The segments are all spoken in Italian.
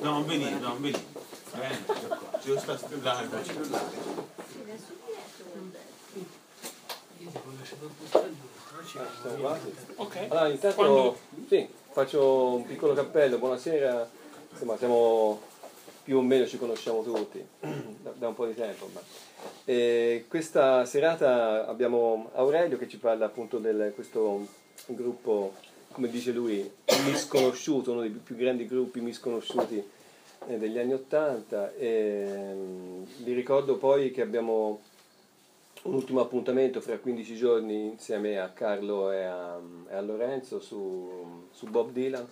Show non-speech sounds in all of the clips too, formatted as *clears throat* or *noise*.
No, non venire, no, non venire. Bene, ci devo stare là. Ok. Allora, intanto Quando- sì, faccio un piccolo cappello, buonasera, insomma siamo più o meno ci conosciamo tutti *clears throat* da, da un po' di tempo ormai. E questa serata abbiamo Aurelio che ci parla appunto di questo gruppo, come dice lui, misconosciuto, uno dei più grandi gruppi misconosciuti eh, degli anni Ottanta. E, mm, Vi ricordo poi che abbiamo un ultimo appuntamento fra 15 giorni insieme a Carlo e a, e a Lorenzo su, su Bob Dylan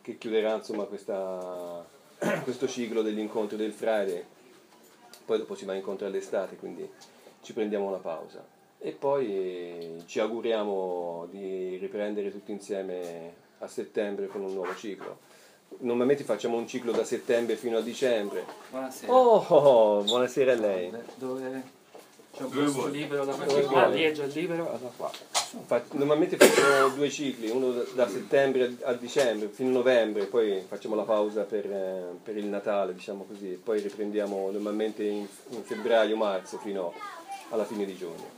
che chiuderà insomma questa, *clears throat* questo ciclo degli incontri del Friday poi dopo si va incontro all'estate quindi ci prendiamo una pausa e poi ci auguriamo di riprendere tutti insieme a settembre con un nuovo ciclo normalmente facciamo un ciclo da settembre fino a dicembre Buonasera. oh buonasera a lei Dove c'è un posto libero da Dove qualche? Ah, lì è già libero? Allora qua. Fa- Normalmente facciamo due cicli, uno da, settembre a dicembre, fino a novembre, poi facciamo la pausa per, eh, per il Natale, diciamo così, poi riprendiamo normalmente in, in febbraio-marzo fino alla fine di giugno.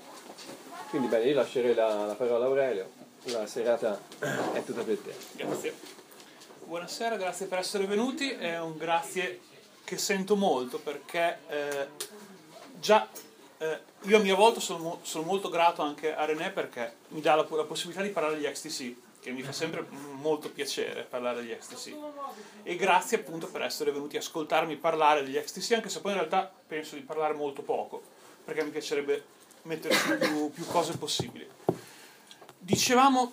Quindi bene, io lascerei la, la parola a Aurelio, la serata è tutta per te. Grazie. Buonasera, grazie per essere venuti. È un grazie che sento molto perché eh, già eh, io a mia volta sono, sono molto grato anche a René perché mi dà la, la possibilità di parlare degli XTC, che mi fa sempre molto piacere parlare degli XTC. E grazie appunto per essere venuti a ascoltarmi parlare degli XTC, anche se poi in realtà penso di parlare molto poco, perché mi piacerebbe mettere più, più cose possibili. Dicevamo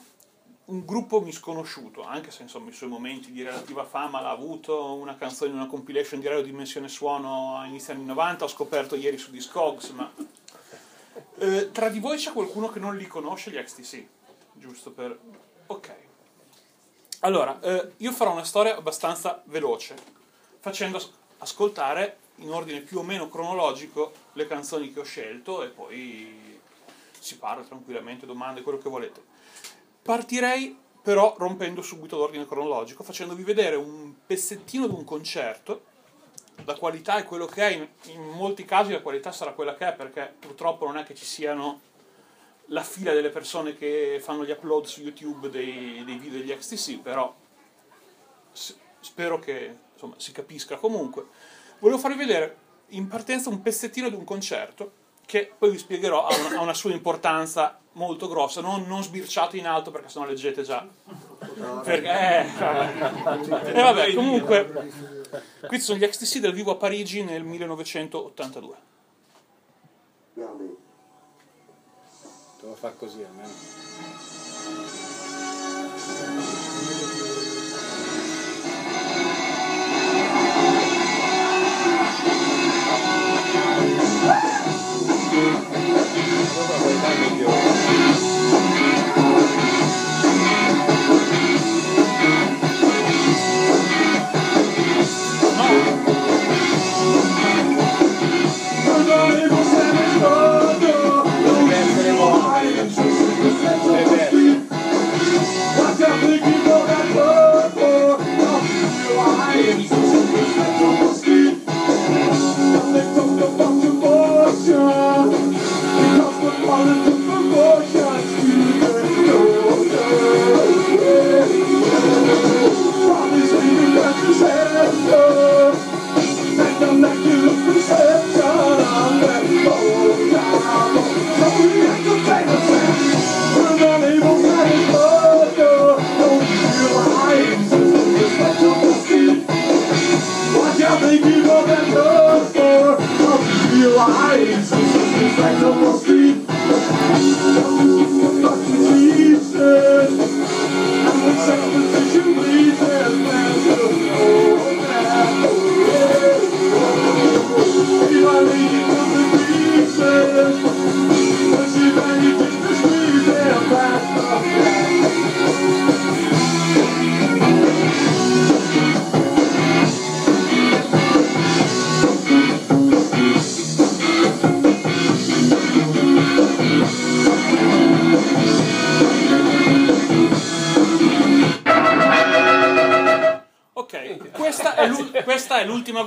un gruppo misconosciuto, anche se insomma i suoi momenti di relativa fama l'ha avuto, una canzone in una compilation di Radio Dimensione Suono a inizio anni 90, ho scoperto ieri su Discogs, ma eh, tra di voi c'è qualcuno che non li conosce gli XTC, giusto per... Ok. Allora, eh, io farò una storia abbastanza veloce, facendo as- ascoltare in ordine più o meno cronologico le canzoni che ho scelto e poi si parla tranquillamente, domande, quello che volete. Partirei però rompendo subito l'ordine cronologico, facendovi vedere un pezzettino di un concerto. La qualità è quello che è, in, in molti casi la qualità sarà quella che è, perché purtroppo non è che ci siano la fila delle persone che fanno gli upload su YouTube dei, dei video degli XTC, però spero che insomma, si capisca comunque. Volevo farvi vedere in partenza un pezzettino di un concerto che poi vi spiegherò ha una, ha una sua importanza molto grossa, non, non sbirciato in alto perché sennò leggete già. Perché, eh. E vabbè, comunque, qui sono gli XTC dal vivo a Parigi nel 1982. Devo far così almeno. Foi, Deus.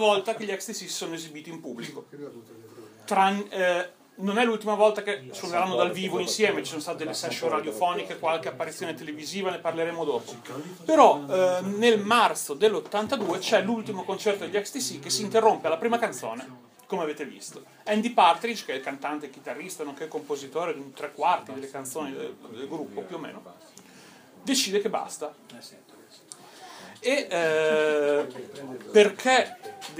Volta che gli XTC si sono esibiti in pubblico. Tran- eh, non è l'ultima volta che suoneranno dal vivo insieme, ci sono state delle session radiofoniche, qualche apparizione televisiva, ne parleremo dopo. Però eh, nel marzo dell'82 c'è l'ultimo concerto degli XTC che si interrompe alla prima canzone, come avete visto. Andy Partridge, che è il cantante e chitarrista, nonché compositore di un tre quarti delle canzoni del, del gruppo, più o meno, decide che basta. E eh, perché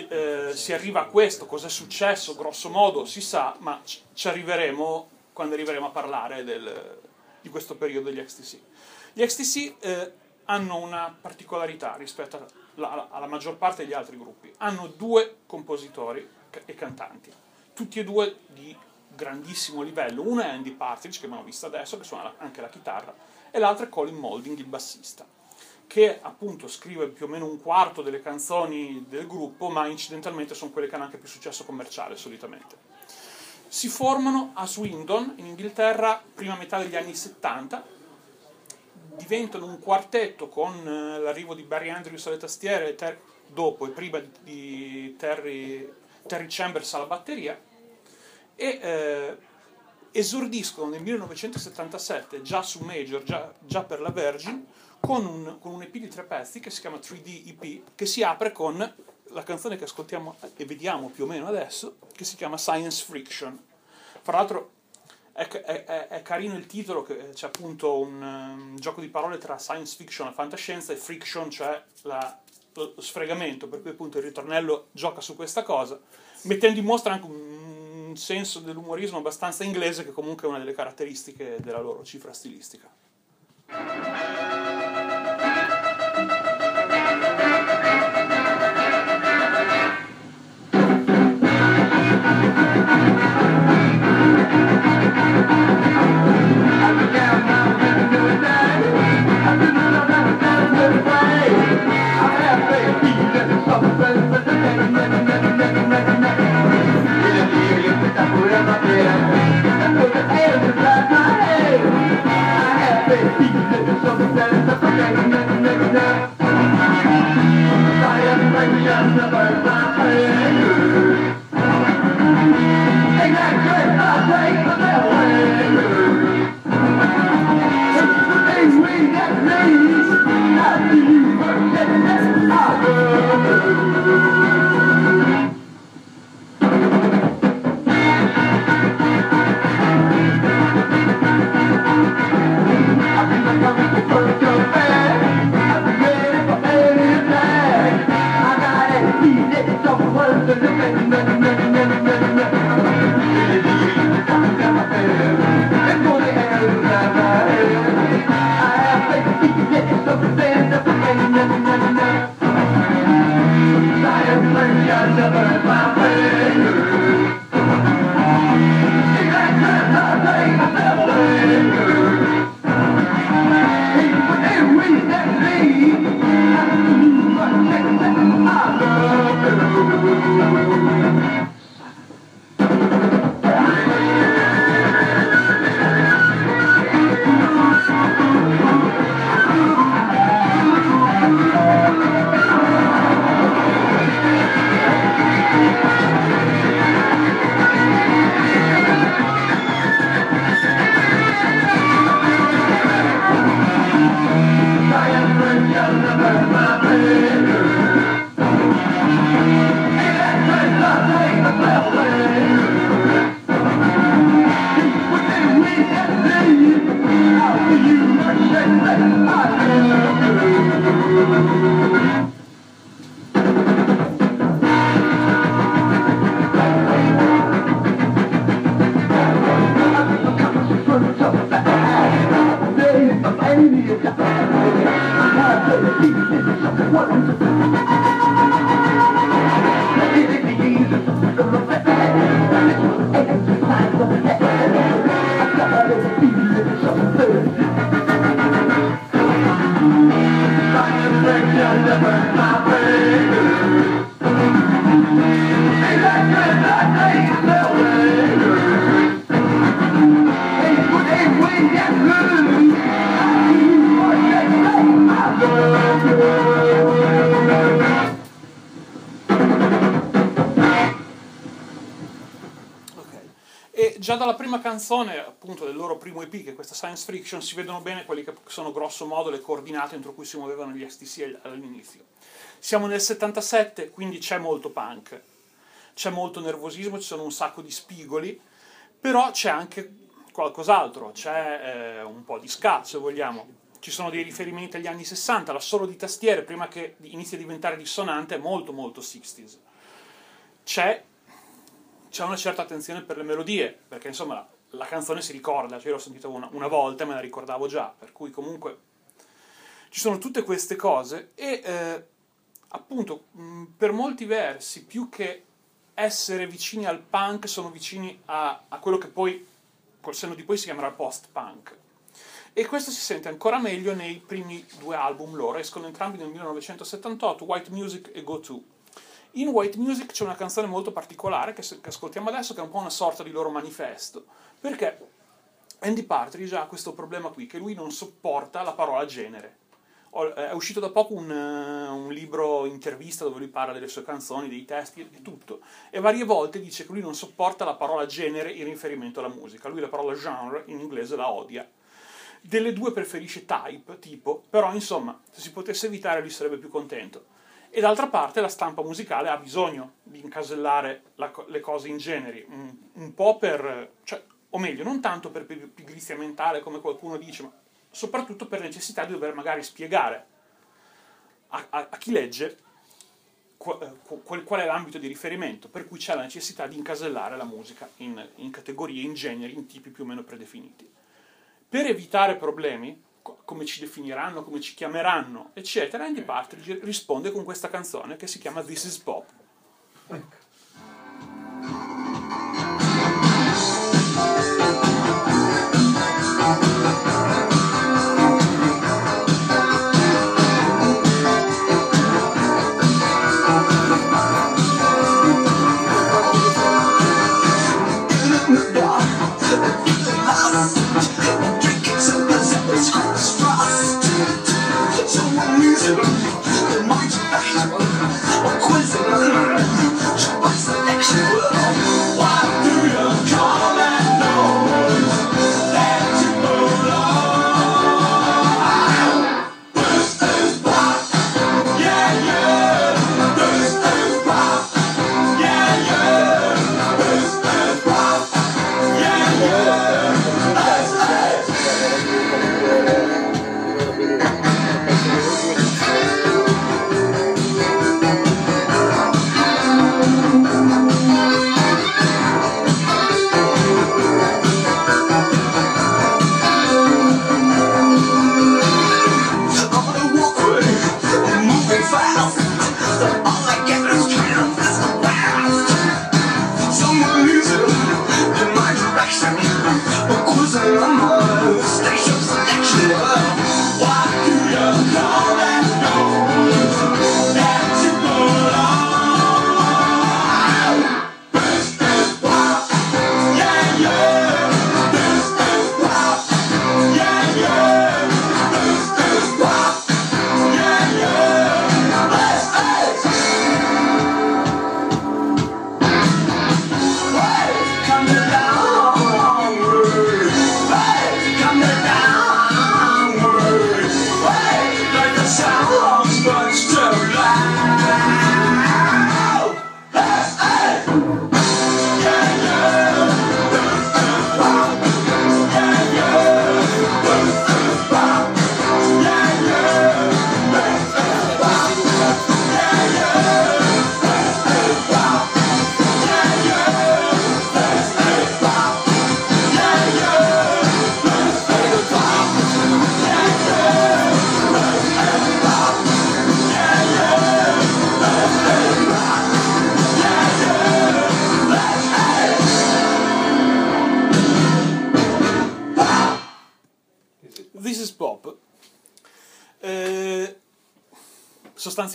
eh, si arriva a questo, cosa è successo, grosso modo si sa, ma ci ci arriveremo quando arriveremo a parlare del- di questo periodo degli XTC. Gli XTC eh, hanno una particolarità rispetto alla, alla maggior parte degli altri gruppi. Hanno due compositori e cantanti, tutti e due di grandissimo livello. Uno è Andy Partridge, che abbiamo visto adesso, che suona la- anche la chitarra, e l'altro è Colin Moulding, il bassista che appunto scrive più o meno un quarto delle canzoni del gruppo, ma incidentalmente sono quelle che hanno anche più successo commerciale solitamente. Si formano a Swindon, in Inghilterra, prima metà degli anni 70, diventano un quartetto con eh, l'arrivo di Barry Andrews alle tastiere, Ter- dopo e prima di Terry, Terry Chambers alla batteria, e eh, esordiscono nel 1977 già su Major, già, già per la Virgin, con un, con un EP di tre pezzi che si chiama 3D EP, che si apre con la canzone che ascoltiamo e vediamo più o meno adesso, che si chiama Science Friction. Fra l'altro è, è- è- carino il titolo, che c'è appunto un, um, gioco di parole tra science fiction e fantascienza e friction, cioè la- lo sfregamento, per cui appunto il ritornello gioca su questa cosa, mettendo in mostra anche un, un senso dell'umorismo abbastanza inglese, che comunque è una delle caratteristiche della loro cifra stilistica. Thank you. Canzone, appunto del loro primo EP, che è questa Science Friction, si vedono bene quelle che sono grosso modo le coordinate entro cui si muovevano gli XTC all'inizio. Siamo nel 77, quindi c'è molto punk, c'è molto nervosismo, ci sono un sacco di spigoli, però c'è anche qualcos'altro, c'è eh, un po' di se vogliamo. Ci sono dei riferimenti agli anni 60, l'assolo di tastiere, prima che inizi a diventare dissonante, è molto molto 60s. C'è, c'è una certa attenzione per le melodie, perché insomma la, canzone si ricorda, cioè io l'ho sentita una, una volta e me la ricordavo già, per cui comunque ci sono tutte queste cose e eh, appunto mh, per molti versi più che essere vicini al punk sono vicini a, a quello che poi col senno di poi si chiamerà post-punk. E questo si sente ancora meglio nei primi due album loro, escono entrambi nel 1978, White Music e Go To. In White Music c'è una canzone molto particolare che, che ascoltiamo adesso, che è un po' una sorta di loro manifesto, perché Andy Partridge ha questo problema qui, che lui non sopporta la parola genere. È uscito da poco un, un, libro intervista dove lui parla delle sue canzoni, dei testi e tutto. E varie volte dice che lui non sopporta la parola genere in riferimento alla musica. Lui la parola genre in inglese la odia. Delle due preferisce type, tipo, però insomma, se si potesse evitare lui sarebbe più contento. E d'altra parte la stampa musicale ha bisogno di incasellare la, le cose in generi, un, un po' per, cioè, o meglio, non tanto per pigrizia mentale come qualcuno dice, ma soprattutto per necessità di dover magari spiegare a, a, a chi legge qual, qual, è l'ambito di riferimento, per cui c'è la necessità di incasellare la musica in, in categorie, in generi, in tipi più o meno predefiniti. Per evitare problemi, come ci definiranno, come ci chiameranno, eccetera, Andy Partridge risponde con questa canzone che si chiama This is Pop.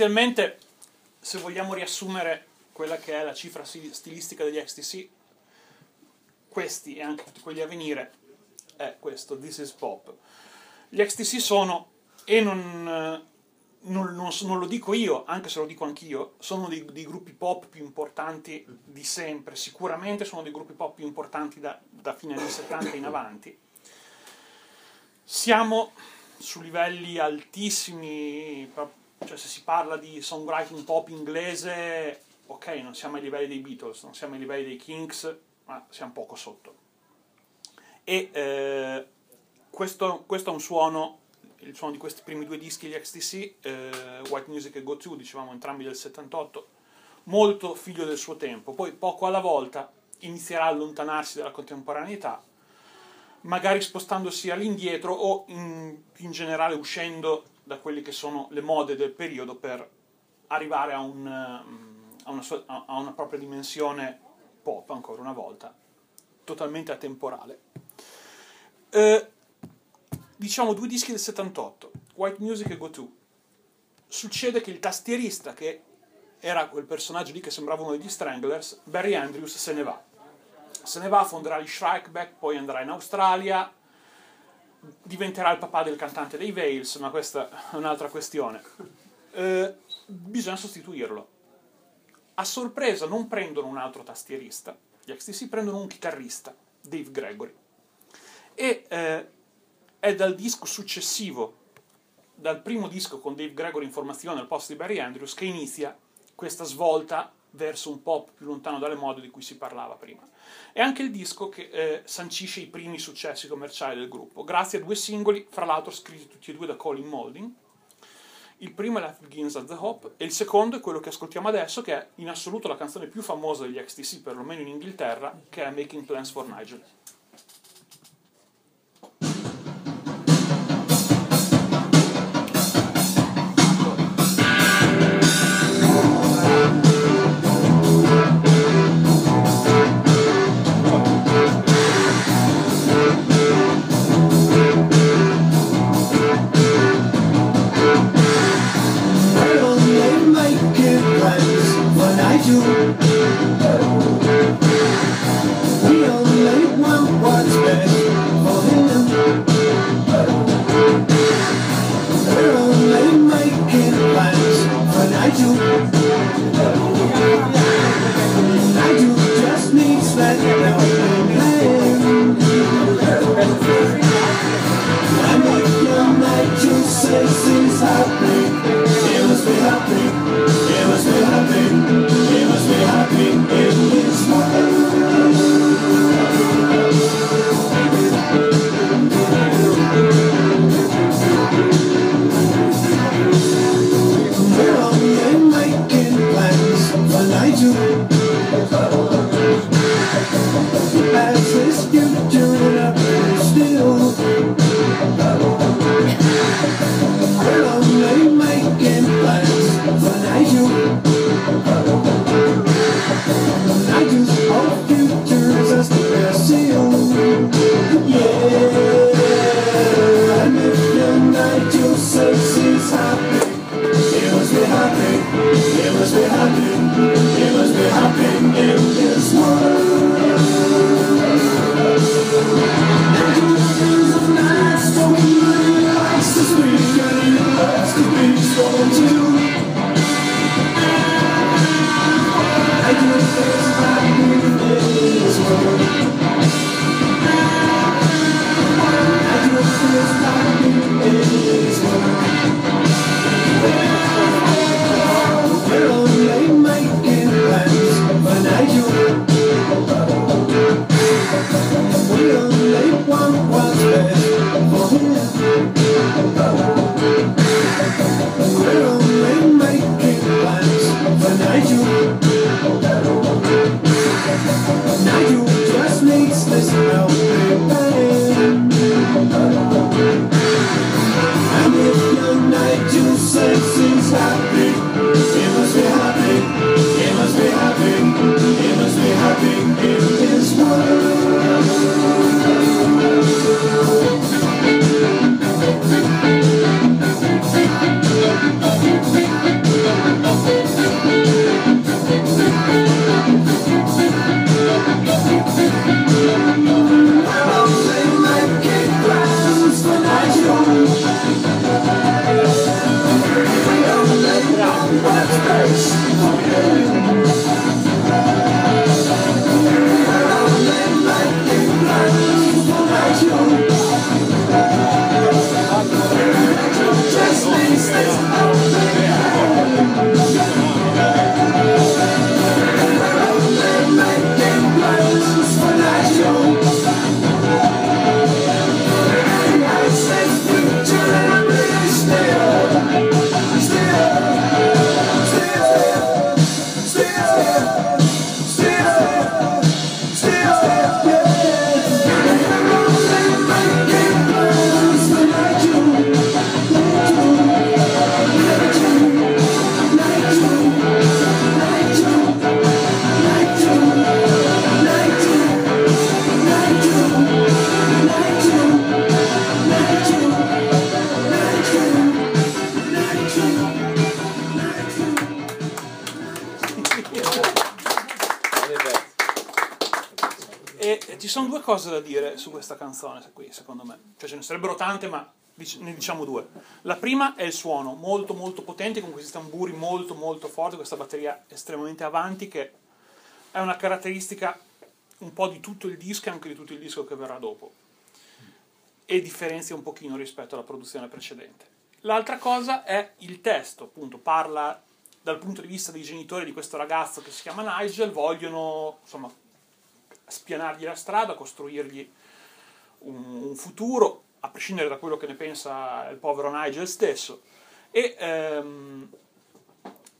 Sostanzialmente, se vogliamo riassumere quella che è la cifra stilistica degli XTC, questi e anche tutti quelli a venire, è questo, This is Pop. Gli XTC sono, e non, non, non non lo dico io, anche se lo dico anch'io, sono dei, dei gruppi pop più importanti di sempre, sicuramente sono dei gruppi pop più importanti da, da fine anni 70 in avanti. Siamo su livelli altissimi, cioè se si parla di songwriting pop inglese, ok, non siamo ai livelli dei Beatles, non siamo ai livelli dei Kings, ma siamo poco sotto. E eh, questo, questo è un suono, il suono di questi primi due dischi, gli XTC, eh, White Music e Go To, dicevamo entrambi del 78, molto figlio del suo tempo. Poi poco alla volta inizierà a allontanarsi dalla contemporaneità, magari spostandosi all'indietro o in, in generale uscendo da quelle che sono le mode del periodo per arrivare a, un, ehm, a una, a una propria dimensione pop, ancora una volta, totalmente atemporale. Eh, diciamo due dischi del 78, White Music e Go To. Succede che il tastierista, che era quel personaggio lì che sembrava uno degli Stranglers, Barry Andrews se ne va. Se ne va, fonderà gli Shrikeback, poi andrà in Australia, diventerà il papà del cantante dei Veils, ma questa è un'altra questione. Eh, bisogna sostituirlo. A sorpresa non prendono un altro tastierista, gli XTC prendono un chitarrista, Dave Gregory. E eh, è dal disco successivo, dal primo disco con Dave Gregory in formazione al posto di Barry Andrews, che inizia questa svolta verso un pop più lontano dalle mode di cui si parlava prima. È anche il disco che eh, sancisce i primi successi commerciali del gruppo, grazie a due singoli, fra l'altro scritti tutti e due da Colin Moulding. Il primo è Life Begins at the Hop e il secondo è quello che ascoltiamo adesso, che è in assoluto la canzone più famosa degli XTC, perlomeno in Inghilterra, che è Making Plans for Nigel. Ce ne sarebbero tante, ma ne diciamo due. La prima è il suono, molto molto potente, con questi tamburi molto molto forti, questa batteria estremamente avanti, che è una caratteristica un po' di tutto il disco e anche di tutto il disco che verrà dopo. E differenzia un pochino rispetto alla produzione precedente. L'altra cosa è il testo, appunto, parla dal punto di vista dei genitori di questo ragazzo che si chiama Nigel, vogliono insomma spianargli la strada, costruirgli un, un futuro, a prescindere da quello che ne pensa il povero Nigel stesso. E ehm,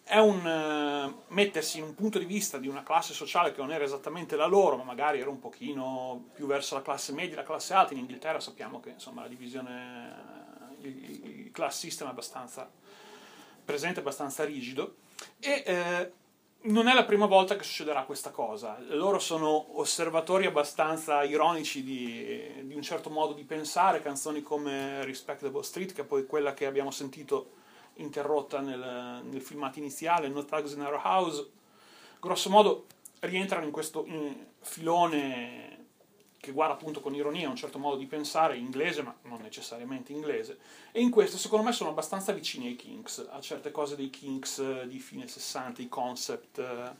è un eh, mettersi in un punto di vista di una classe sociale che non era esattamente la loro, ma magari era un pochino più verso la classe media, la classe alta. In Inghilterra sappiamo che insomma, la divisione, il, il class system è abbastanza presente, abbastanza rigido. E eh, non è la prima volta che succederà questa cosa. Loro sono osservatori abbastanza ironici di, di un certo modo di pensare. Canzoni come Respectable Street, che è poi quella che abbiamo sentito interrotta nel, nel filmato iniziale, No Thugs in Our House, grosso modo rientrano in questo in filone che guarda appunto con ironia un certo modo di pensare inglese, ma non necessariamente inglese. E in questo, secondo me, sono abbastanza vicini ai Kinks, a certe cose dei Kinks eh, di fine 60, i concept. eh.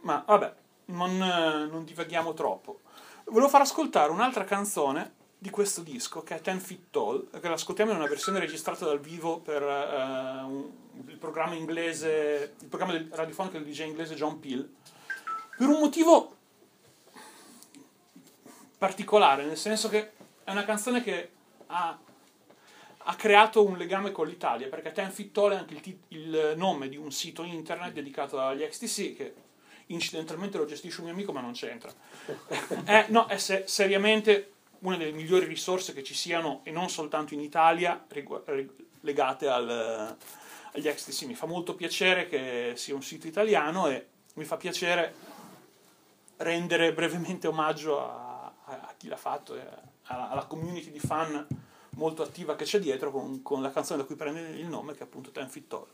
Ma vabbè, non, eh, non divaghiamo troppo. Volevo far ascoltare un'altra canzone di questo disco che è Ten Feet Tall, che l'ascoltiamo in una versione registrata dal vivo per eh, un- il programma inglese, il programma del- radiofonico del DJ inglese John Peel, per un motivo particolare, nel senso che è una canzone che ha, ha creato un legame con l'Italia, perché Ten Feet Tall è anche il, tit- il nome di un sito internet dedicato agli XTC che incidentalmente lo gestisce un mio amico ma non c'entra. è, *laughs* no, è se- seriamente una delle migliori risorse che ci siano e non soltanto in Italia rigu- rig- legate al- agli XTC. Mi fa molto piacere che sia un sito italiano e mi fa piacere rendere brevemente omaggio a chi l'ha fatto e alla, community di fan molto attiva che c'è dietro con, con la canzone da cui prende il nome che è appunto Ten Feet Tall.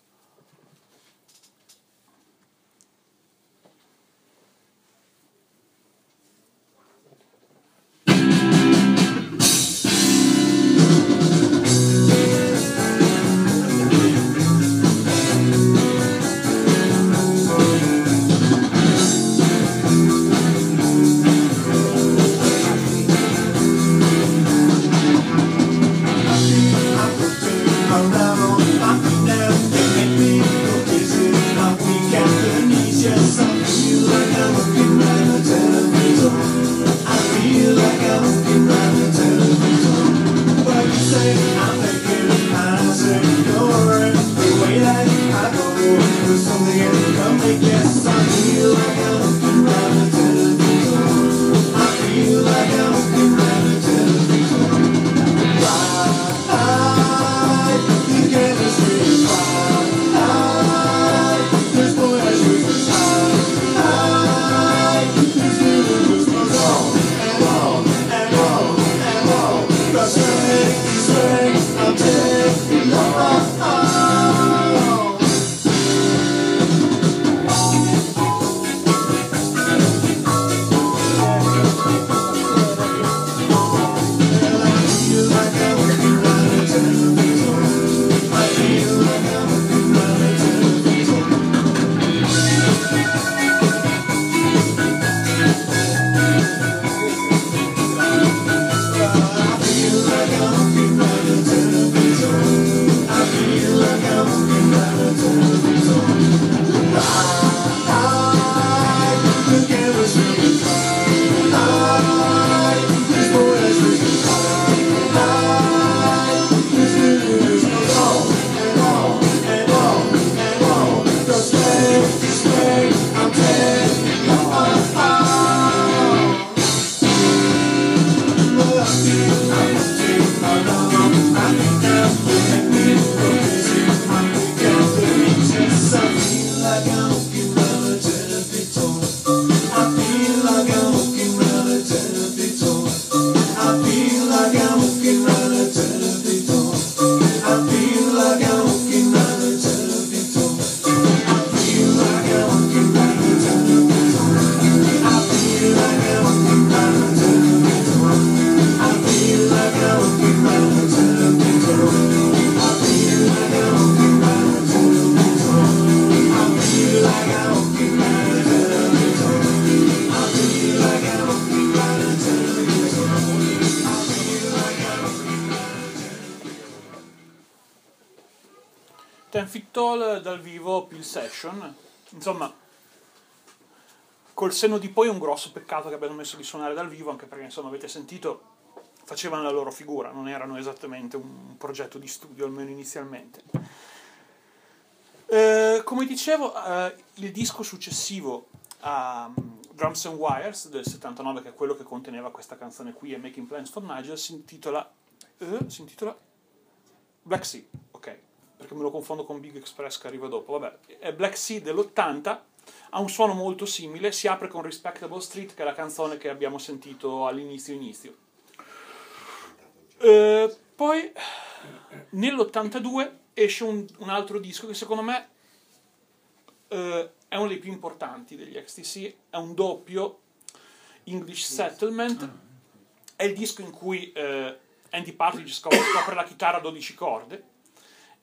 Insomma, col senno di poi è un grosso peccato che abbiano messo di suonare dal vivo, anche perché insomma avete sentito facevano la loro figura, non erano esattamente un progetto di studio, almeno inizialmente. Eh, come dicevo, eh, il disco successivo a um, Drums and Wires del 79, che è quello che conteneva questa canzone qui, e Making Plans for Nigel, si intitola, eh, si intitola Black Sea, perché me lo confondo con Big Express che arriva dopo. Vabbè, è Black Sea dell'80, ha un suono molto simile, si apre con Respectable Street, che è la canzone che abbiamo sentito all'inizio inizio. Eh, poi nell'82 esce un, un altro disco che secondo me eh, è uno dei più importanti degli XTC, è un doppio English Settlement, è il disco in cui eh, Andy Partridge scopre, la chitarra a 12 corde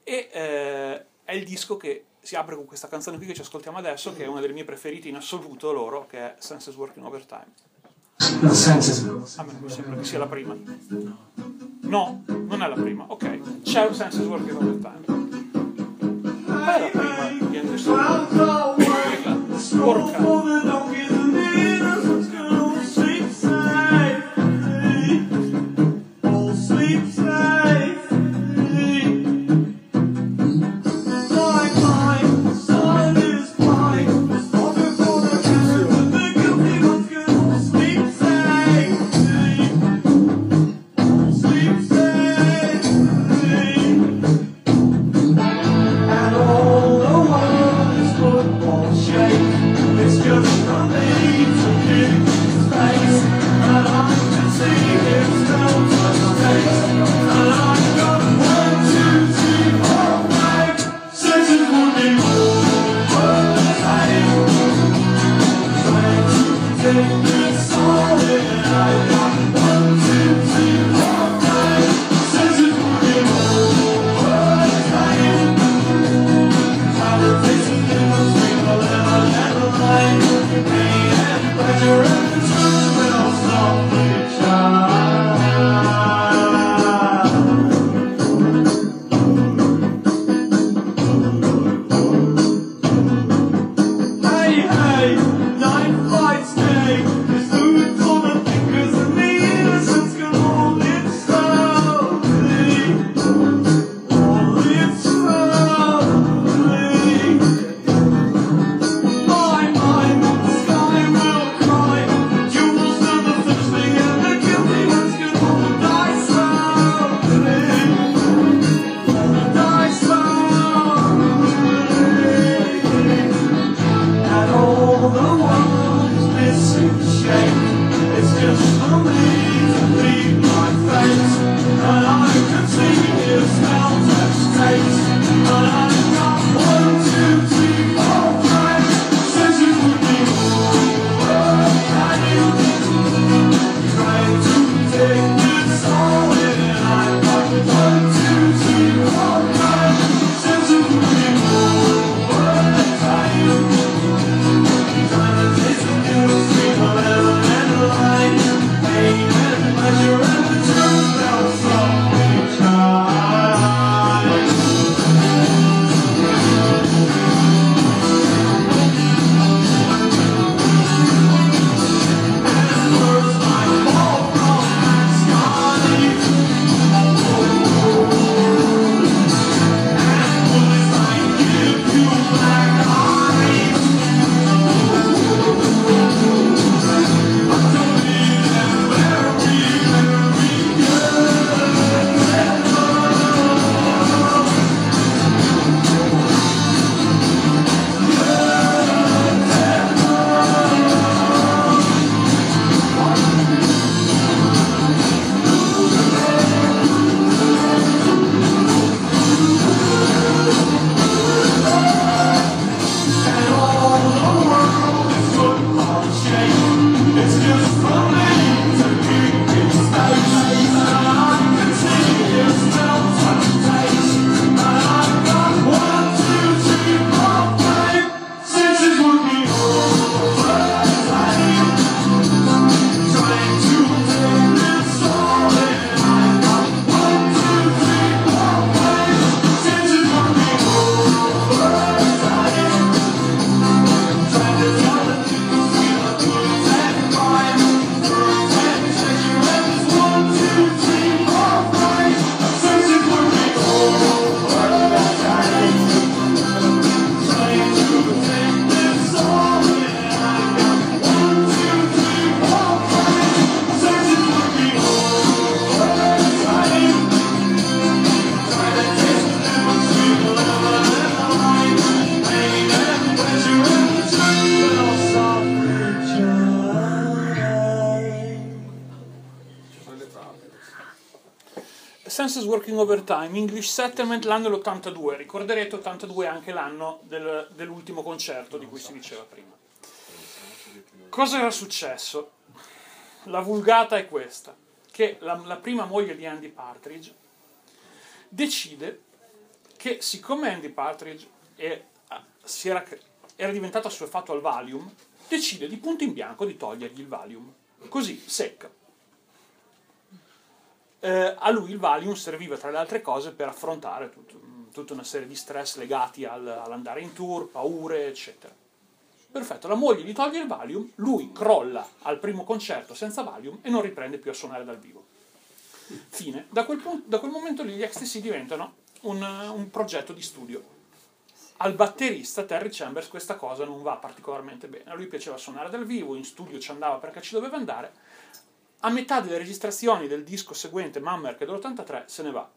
e eh, è il disco che si apre con questa canzone qui che ci ascoltiamo adesso, che è una delle mie preferite in assoluto loro, che è Senses Working Overtime. A me mi sembra che sia la prima. No, non è la prima. Ok, c'è Senses Working Overtime. Qual è la prima di Anderson? Porca. Overtime, English Settlement, l'anno dell'82. Ricorderete 82 è anche l'anno del- dell'ultimo concerto di cui si diceva prima. Cosa era successo? La vulgata è questa, che la, la prima moglie di Andy Partridge decide che siccome Andy Partridge è- era, era diventato assuefatto al Valium, decide di punto in bianco di togliergli il Valium. Così, secca. Eh, a lui il Valium serviva tra le altre cose per affrontare tut- tutta una serie di stress legati al- all'andare in tour, paure, eccetera. Perfetto, la moglie gli toglie il Valium, lui crolla al primo concerto senza Valium e non riprende più a suonare dal vivo. Fine. Da quel, pun- da quel momento lì gli XTC diventano un, un progetto di studio. Al batterista Terry Chambers questa cosa non va particolarmente bene. A lui piaceva suonare dal vivo, in studio ci andava perché ci doveva andare. A metà delle registrazioni del disco seguente, Mammer, che è dell'83, se ne va.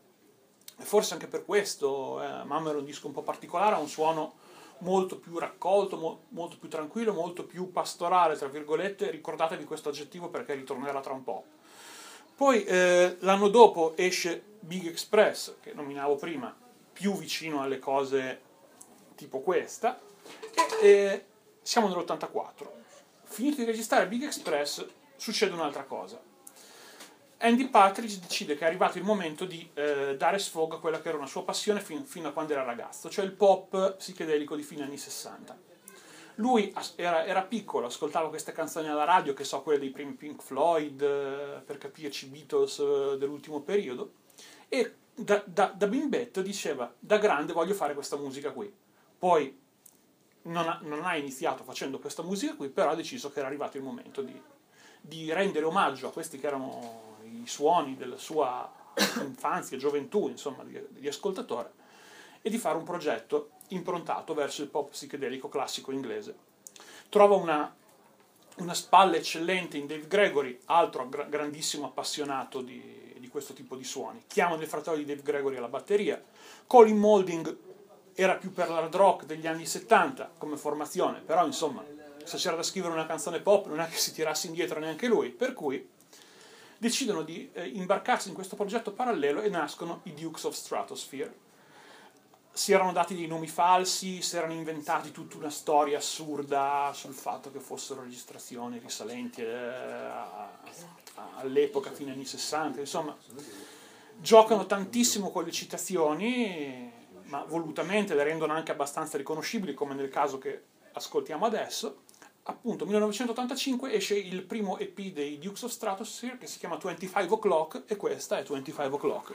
E forse anche per questo eh, Mammer è un disco un po' particolare, ha un suono molto più raccolto, mo- molto più tranquillo, molto più pastorale, tra virgolette. Ricordatevi questo aggettivo perché ritornerà tra un po'. Poi eh, l'anno dopo esce Big Express, che nominavo prima, più vicino alle cose tipo questa, e eh, siamo nell'84. Finito di registrare Big Express, succede un'altra cosa. Andy Partridge decide che è arrivato il momento di eh, dare sfogo a quella che era una sua passione fin- fino a quando era ragazzo, cioè il pop psichedelico di fine anni 60. Lui era, era piccolo, ascoltava queste canzoni alla radio, che so, quelle dei primi Pink Floyd, eh, per capirci Beatles eh, dell'ultimo periodo, e da, da, da bimbetto diceva, da grande voglio fare questa musica qui. Poi non ha, non ha iniziato facendo questa musica qui, però ha deciso che era arrivato il momento di, di rendere omaggio a questi che erano i suoni della sua infanzia, gioventù, insomma, di, di ascoltatore, e di fare un progetto improntato verso il pop psichedelico classico inglese. Trova una, una spalla eccellente in Dave Gregory, altro gra- grandissimo appassionato di, di questo tipo di suoni. Chiamano il fratello di Dave Gregory alla batteria. Colin Moulding era più per l'hard rock degli anni 70 come formazione, però insomma, se c'era da scrivere una canzone pop non è che si tirasse indietro neanche lui, per cui decidono di eh, imbarcarsi in questo progetto parallelo e nascono i Dukes of Stratosphere. Si erano dati dei nomi falsi, si erano inventati tutta una storia assurda sul fatto che fossero registrazioni risalenti eh, a- a- all'epoca, fine anni 60, insomma, giocano tantissimo con le citazioni, ma volutamente le rendono anche abbastanza riconoscibili, come nel caso che ascoltiamo adesso. Appunto, 1985 esce il primo EP dei Dukes of Stratosphere che si chiama 25 O'Clock e questa è 25 O'Clock.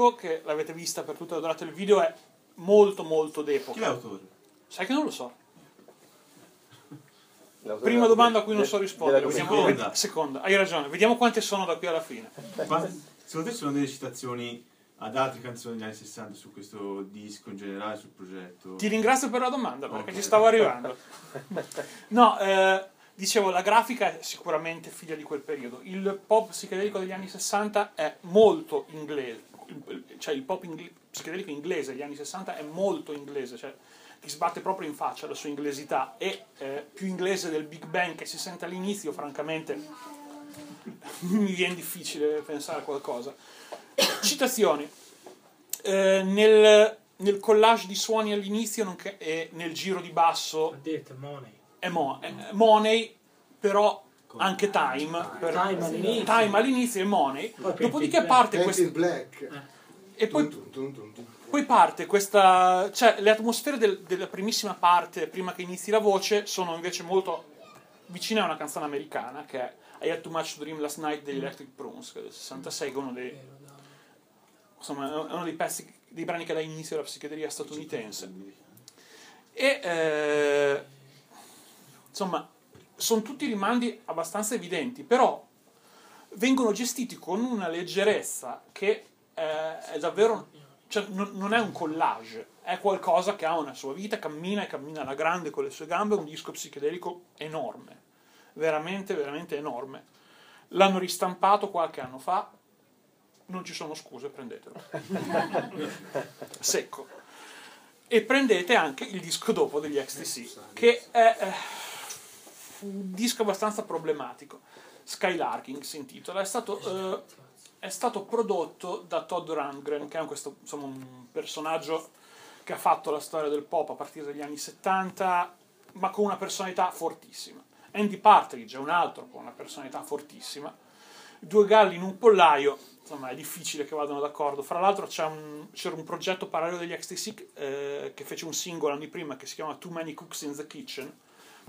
Disco, che l'avete vista per tutta la durata del video, è molto molto Chi è d'epoca. l'autore? Sai che non lo so. L'autore Prima domanda a cui non so rispondere. della Vediamo, seconda. ved- seconda. Hai ragione, vediamo quante sono da qui alla fine. Ma secondo te ci sono delle citazioni ad altre canzoni degli anni 60 su questo disco in generale, sul progetto? Ti ringrazio per la domanda perché Ok. ci stavo arrivando. No, eh, dicevo, la grafica è sicuramente figlia di quel periodo. Il pop psichedelico degli anni 60 è molto inglese, cioè il pop ingle- psichedelico inglese degli anni 60 è molto inglese, cioè ti sbatte proprio in faccia la sua inglesità e eh, più inglese del Big Bang che si sente all'inizio, francamente *laughs* mi viene difficile pensare a qualcosa. Citazioni. Eh, nel, nel collage di suoni all'inizio non che- e nel giro di basso money. è, Mo- è Money, però anche Time. per- Time all'inizio. Time all'inizio e Money. Dopodiché parte questa. Black. E poi, poi parte questa. Cioè, le atmosfere del- della primissima parte, prima che inizi la voce, sono invece molto vicine a una canzone americana che è I Had Too Much to Dream Last Night degli Electric Prunes, che è del 66, che è uno dei. Insomma, è uno dei pezzi, dei brani che dà inizio alla psichedelia statunitense. E eh, insomma, sono tutti rimandi abbastanza evidenti, però vengono gestiti con una leggerezza che eh, è davvero. cioè, non, non è un collage, è qualcosa che ha una sua vita, cammina e cammina alla grande con le sue gambe, un disco psichedelico enorme, veramente, veramente enorme. L'hanno ristampato qualche anno fa, non ci sono scuse, prendetelo. *laughs* Secco. E prendete anche il disco dopo degli XTC, che è eh, un disco abbastanza problematico. Skylarking si intitola, è stato, eh, è stato prodotto da Todd Rundgren, che è questo, insomma, un personaggio che ha fatto la storia del pop a partire dagli anni 70, ma con una personalità fortissima. Andy Partridge è un altro con una personalità fortissima. Due galli in un pollaio, insomma è difficile che vadano d'accordo. Fra l'altro un- c'era un progetto parallelo degli XTC eh, che fece un singolo anni prima che si chiama Too Many Cooks in the Kitchen,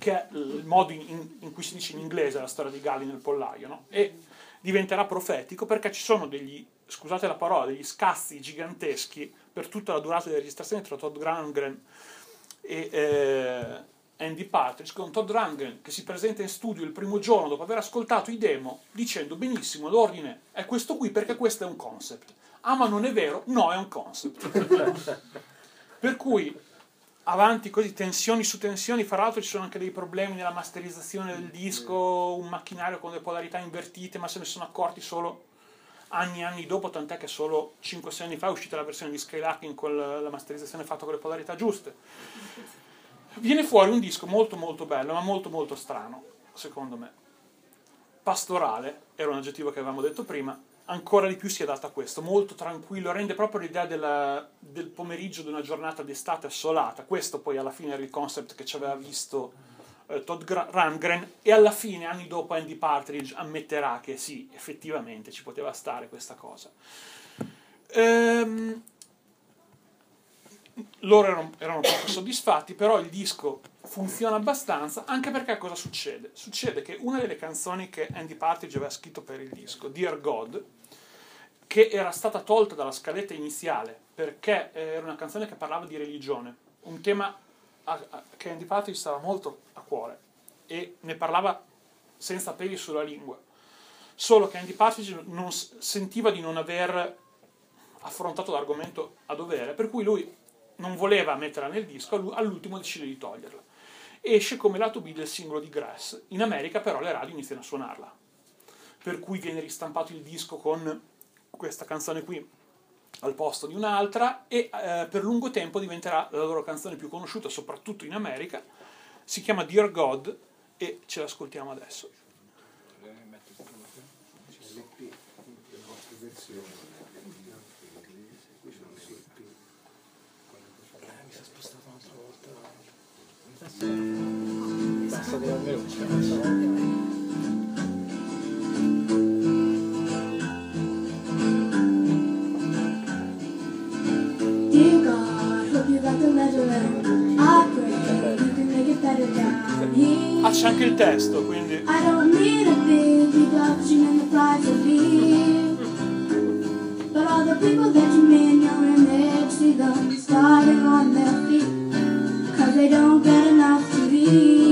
che è il modo in, in- cui si dice in inglese la storia dei galli nel pollaio, no? e diventerà profetico perché ci sono degli, scusate la parola, degli scazzi giganteschi per tutta la durata delle registrazioni tra Todd Rundgren e eh, Andy Partridge con Todd Rundgren che si presenta in studio il primo giorno dopo aver ascoltato i demo dicendo benissimo l'ordine è questo qui perché questo è un concept ah ma non è vero no è un concept *laughs* per cui avanti così tensioni su tensioni fra l'altro ci sono anche dei problemi nella masterizzazione del disco un macchinario con le polarità invertite ma se ne sono accorti solo anni e anni dopo tant'è che solo 5-6 anni fa è uscita la versione di Skylarking con la la masterizzazione fatta con le polarità giuste viene fuori un disco molto molto bello, ma molto molto strano, secondo me. Pastorale, era un aggettivo che avevamo detto prima, ancora di più si adatta a questo, molto tranquillo, rende proprio l'idea della, del pomeriggio di una giornata d'estate assolata. Questo poi alla fine era il concept che ci aveva visto eh, Todd Gra- Rundgren e alla fine, anni dopo, Andy Partridge ammetterà che sì, effettivamente ci poteva stare questa cosa. Ehm, loro erano, erano poco soddisfatti, però il disco funziona abbastanza, anche perché cosa succede? Succede che una delle canzoni che Andy Partridge aveva scritto per il disco, Dear God, che era stata tolta dalla scaletta iniziale perché eh, era una canzone che parlava di religione, un tema a, a, che Andy Patty stava molto a cuore e ne parlava senza peli sulla lingua. Solo che Andy Patridge non sentiva di non aver affrontato l'argomento a dovere, per cui lui non voleva metterla nel disco, all'ultimo decide di toglierla. Esce come lato B del singolo di Grass. In America però le radio iniziano a suonarla, per cui viene ristampato il disco con questa canzone qui al posto di un'altra e eh, per lungo tempo diventerà la loro canzone più conosciuta, soprattutto in America. Si chiama Dear God e ce l'ascoltiamo adesso. Basta che Ah, c'è anche il testo, quindi. I don't need a baby dodging in the price of me. But all the people that you mean your image See them starting on their feet Cause they don't get enough to be.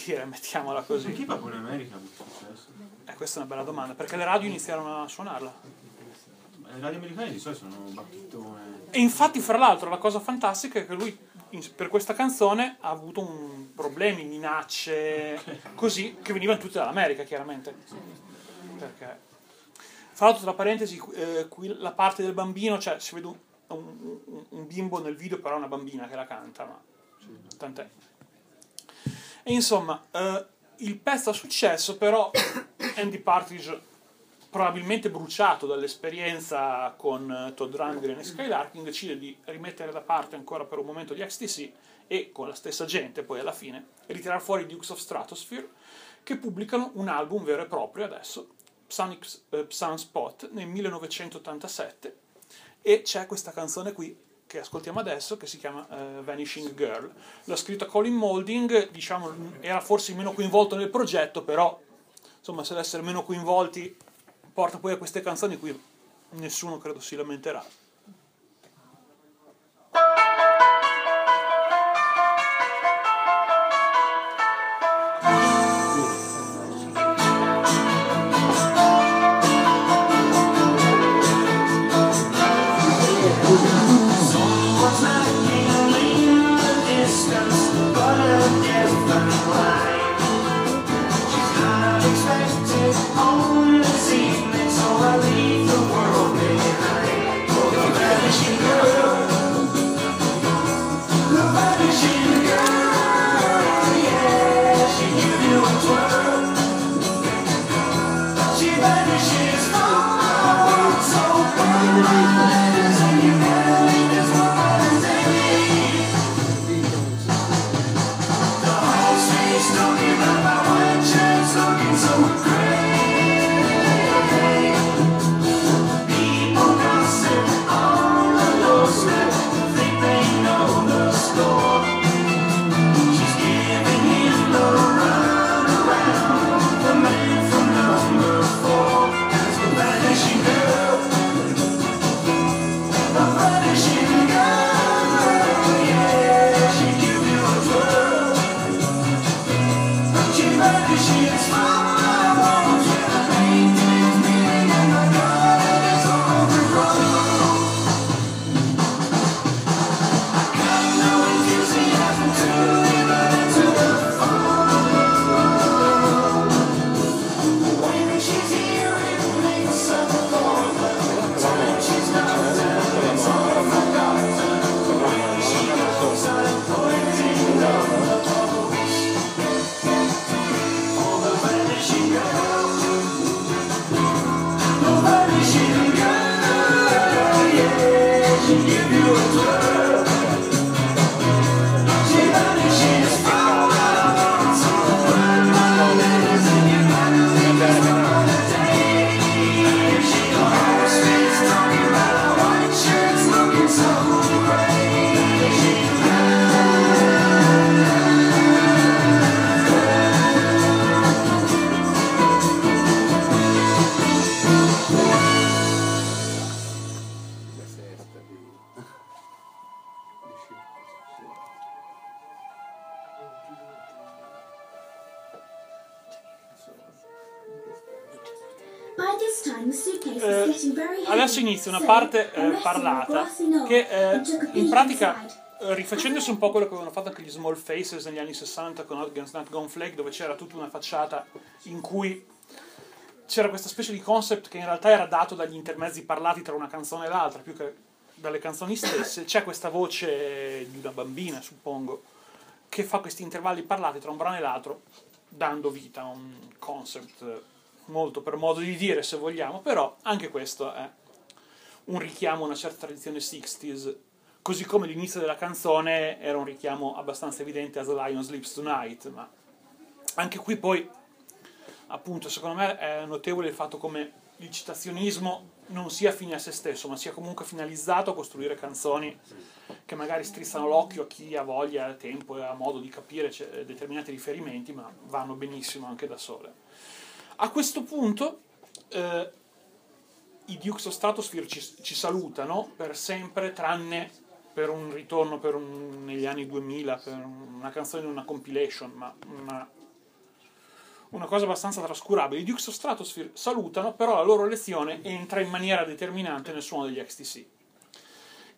uscire, mettiamola così. Ma Chi va in America? Eh, questa è una bella domanda, perché le radio iniziarono a suonarla. Eh, le radio americane di solito sono un bacchettone. E infatti, fra l'altro, la cosa fantastica è che lui per questa canzone ha avuto un, problemi, minacce, okay. così, che venivano tutte dall'America, chiaramente. Perché... Fra l'altro, tra parentesi, eh, qui la parte del bambino, cioè si vede un, un, un, bimbo nel video, però è una bambina che la canta, ma tant'è. E insomma, eh, il pezzo ha successo, però *coughs* Andy Partridge, probabilmente bruciato dall'esperienza con eh, Todd Rundgren e Skylarking, decide di rimettere da parte ancora per un momento gli XTC e con la stessa gente poi alla fine ritirare fuori Dukes of Stratosphere che pubblicano un album vero e proprio adesso, Sonic eh, Sunspot, nel 1987 e c'è questa canzone qui che ascoltiamo adesso che si chiama eh, Vanishing Girl. L'ha scritta Colin Moulding, diciamo, era forse meno coinvolto nel progetto, però insomma, se l'essere meno coinvolti porta poi a queste canzoni qui nessuno credo si lamenterà. Parlata che eh, in pratica, eh, rifacendosi un po' quello che avevano fatto anche gli Small Faces negli anni 60 con Against Not Gone Flake, dove c'era tutta una facciata in cui c'era questa specie di concept che in realtà era dato dagli intermezzi parlati tra una canzone e l'altra, più che dalle canzoni stesse. C'è questa voce di una bambina, suppongo, che fa questi intervalli parlati tra un brano e l'altro, dando vita a un concept eh, molto per modo di dire, se vogliamo, però anche questo è un richiamo a una certa tradizione 60s, così come l'inizio della canzone era un richiamo abbastanza evidente a The Lion Sleeps Tonight, ma anche qui poi, appunto, secondo me è notevole il fatto come il citazionismo non sia fine a se stesso, ma sia comunque finalizzato a costruire canzoni che magari strizzano l'occhio a chi ha voglia, ha tempo e ha modo di capire determinati riferimenti, ma vanno benissimo anche da sole. A questo punto eh, i Dukes of Stratosphere ci, ci salutano per sempre, tranne per un ritorno per un- negli anni 2000, per una canzone in una compilation, ma una, una cosa abbastanza trascurabile. I Dukes of Stratosphere salutano, però la loro lezione entra in maniera determinante nel suono degli XTC,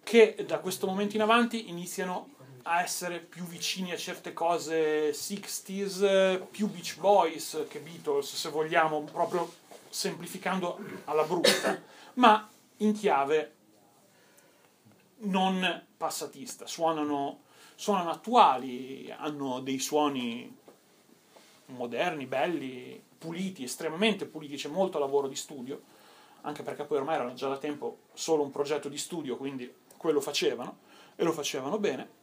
che da questo momento in avanti iniziano a essere più vicini a certe cose 60s, eh, più Beach Boys che Beatles, se vogliamo, proprio semplificando alla brutta, *coughs* ma in chiave non passatista, suonano, suonano attuali, hanno dei suoni moderni, belli, puliti, estremamente puliti, c'è molto lavoro di studio, anche perché poi ormai erano già da tempo solo un progetto di studio, quindi quello facevano e lo facevano bene.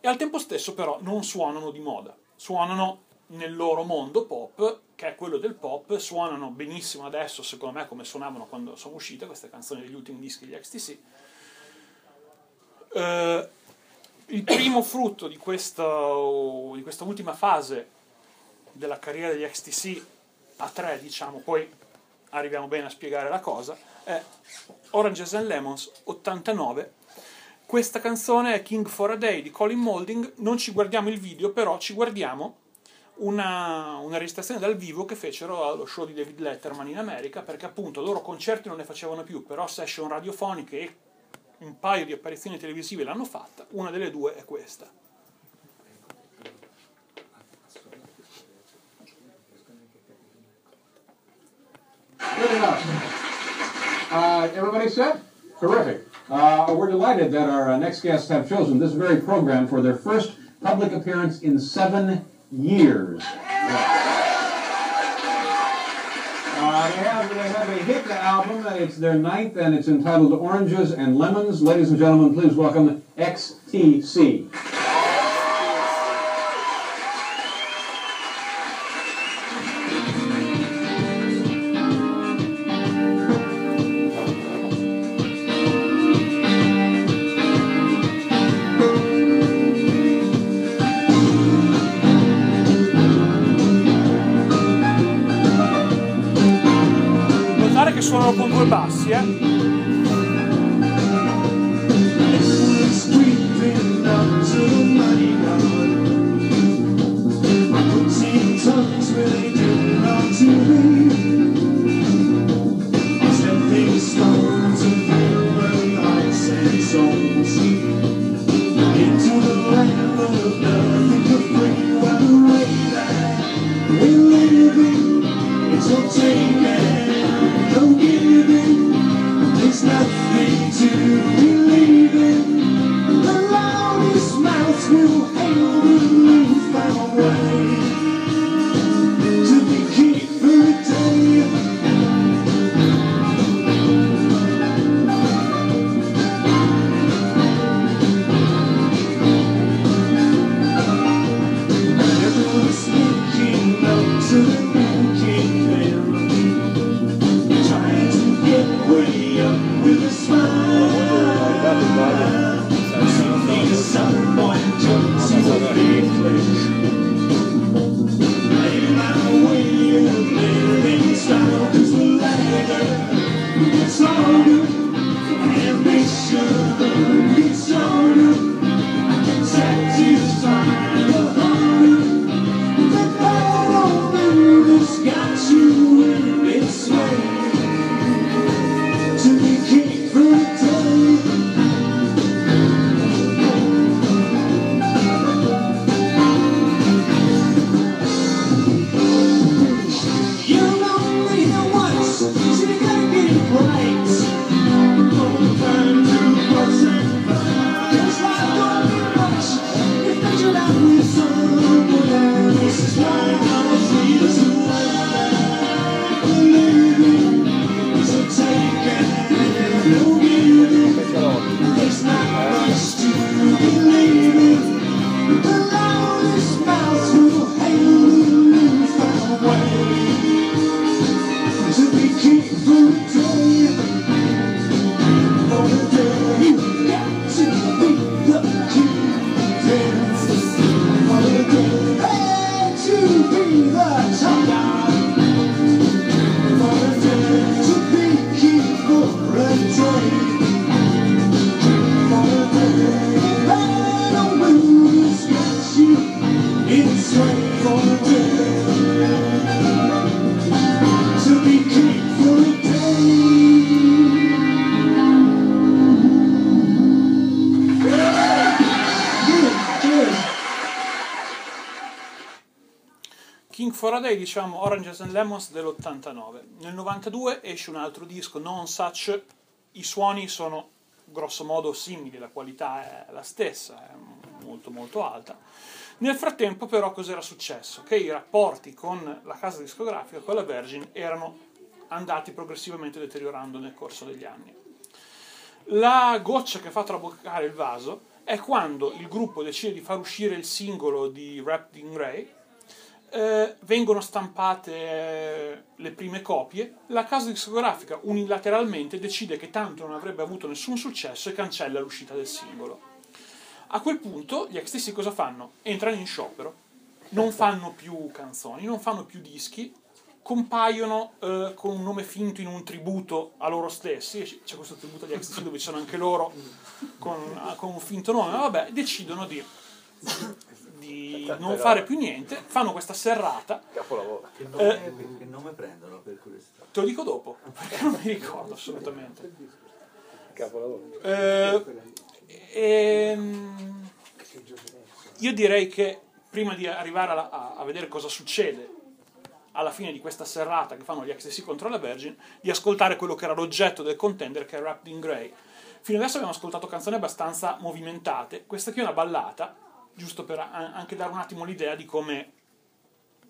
E al tempo stesso però non suonano di moda, suonano nel loro mondo pop, che è quello del pop, suonano benissimo adesso, secondo me, come suonavano quando sono uscite queste canzoni degli ultimi dischi degli XTC. Eh, il primo frutto di questa, di questa ultima fase della carriera degli XTC a tre, diciamo, poi arriviamo bene a spiegare la cosa, è Oranges and Lemons 89. Questa canzone è King for a Day di Colin Moulding, non ci guardiamo il video, però ci guardiamo una, una registrazione dal vivo che fecero allo show di David Letterman in America, perché appunto loro concerti non ne facevano più, però session radiofoniche e un paio di apparizioni televisive l'hanno fatta, una delle due è questa. Good enough. Uh, everybody set? Terrific. Uh, we're delighted that our uh, next guests have chosen this very program for their first public appearance in seven years. Uh, they, have, they have a hit album. It's their ninth, and it's entitled Oranges and Lemons. Ladies and gentlemen, please welcome XTC. Bassi, eh? Day, diciamo Oranges and Lemons dell'89. Nel 92 esce un altro disco, Non Such, i suoni sono grosso modo simili, la qualità è la stessa, è molto molto alta. Nel frattempo però cos'era successo? Che i rapporti con la casa discografica, con la Virgin, erano andati progressivamente deteriorando nel corso degli anni. La goccia che fa traboccare il vaso è quando il gruppo decide di far uscire il singolo di Wrapped in Grey, eh, vengono stampate eh, le prime copie, la casa discografica unilateralmente decide che tanto non avrebbe avuto nessun successo e cancella l'uscita del singolo. A quel punto gli XTC cosa fanno? Entrano in sciopero, non fanno più canzoni, non fanno più dischi, compaiono eh, con un nome finto in un tributo a loro stessi, c'è questo tributo agli XTC dove ci sono anche loro *laughs* con, con un finto nome, ma vabbè, decidono di, di non fare più niente, fanno questa serrata, Capolavoro. Che nome, che nome prendono per curiosità? te lo dico dopo, *laughs* perché non mi ricordo assolutamente. Capolavoro. Eh, ehm, io direi che prima di arrivare alla- a, a vedere cosa succede alla fine di questa serrata che fanno gli XTC contro la Virgin, di ascoltare quello che era l'oggetto del contender che è Wrapped in Grey. Fino adesso abbiamo ascoltato canzoni abbastanza movimentate, questa qui è una ballata, giusto per anche dare un attimo l'idea di come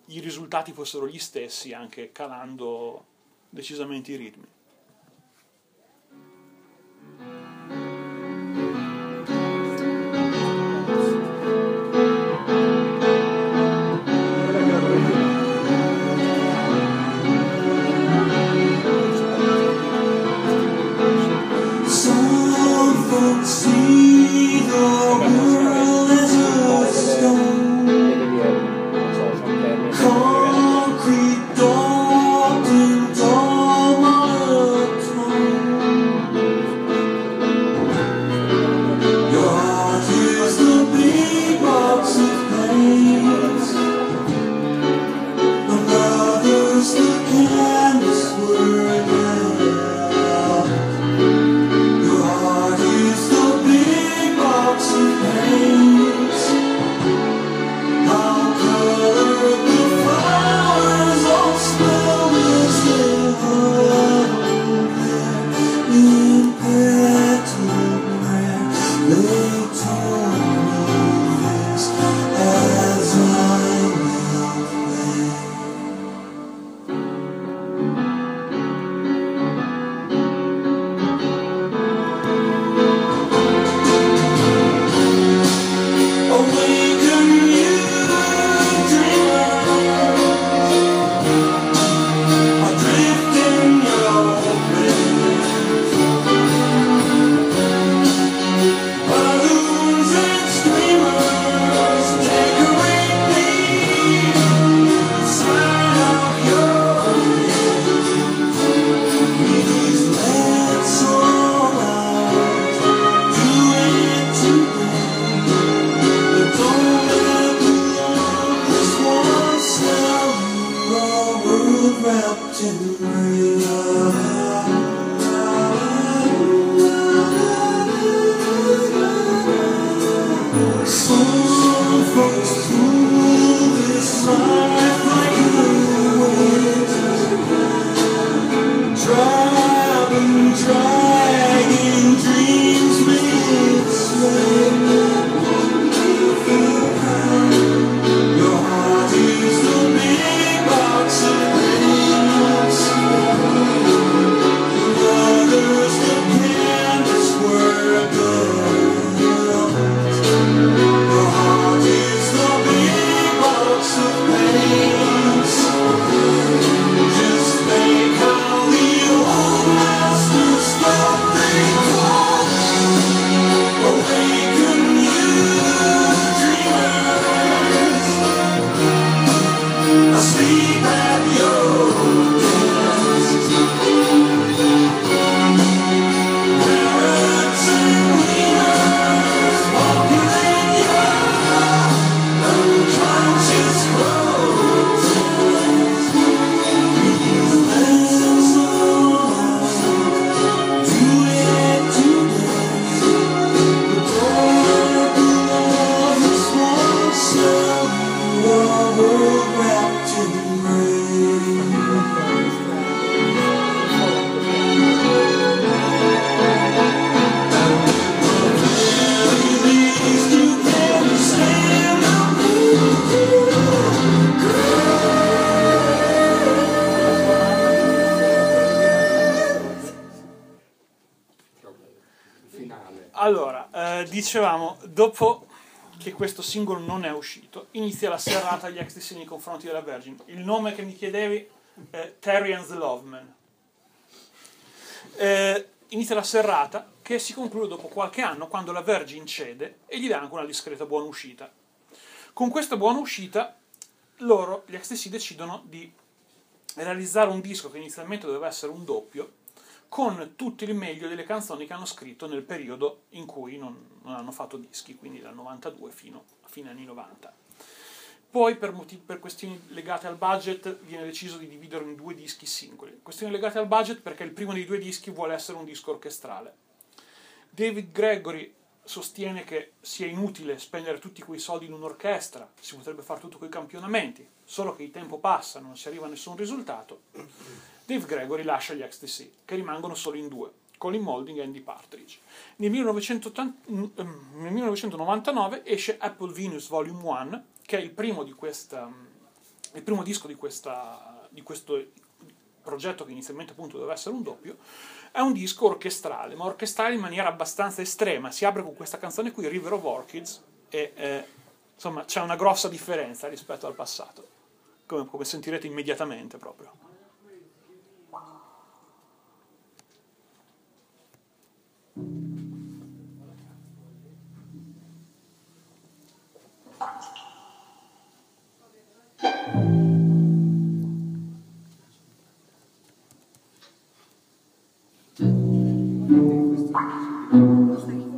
i risultati fossero gli stessi, anche calando decisamente i ritmi. Singolo non è uscito, inizia la serata agli ecstasy nei confronti della Virgin. Il nome che mi chiedevi è Terry and the Loveman. Eh, inizia la serrata che si conclude dopo qualche anno quando la Virgin cede e gli dà anche una discreta buona uscita. Con questa buona uscita loro, gli ecstasy, decidono di realizzare un disco che inizialmente doveva essere un doppio con tutto il meglio delle canzoni che hanno scritto nel periodo in cui non, non hanno fatto dischi, quindi dal 92 fino a fine anni 90. Poi, per, motivi, per, questioni legate al budget, viene deciso di dividerlo in due dischi singoli. Questioni legate al budget perché il primo dei due dischi vuole essere un disco orchestrale. David Gregory sostiene che sia inutile spendere tutti quei soldi in un'orchestra, si potrebbe fare tutto con i campionamenti, solo che il tempo passa, non si arriva a nessun risultato. Dave Gregory lascia gli Ecstasy, che rimangono solo in due, Colin Moulding e Andy Partridge. Nel, 1980, nel 1999 esce Apple Venus Volume 1, che è il primo, di questa, il primo disco di, questa, di questo progetto che inizialmente appunto doveva essere un doppio, è un disco orchestrale, ma orchestrale in maniera abbastanza estrema. Si apre con questa canzone qui, River of Orchids, e eh, insomma c'è una grossa differenza rispetto al passato, come, come sentirete immediatamente proprio. Push your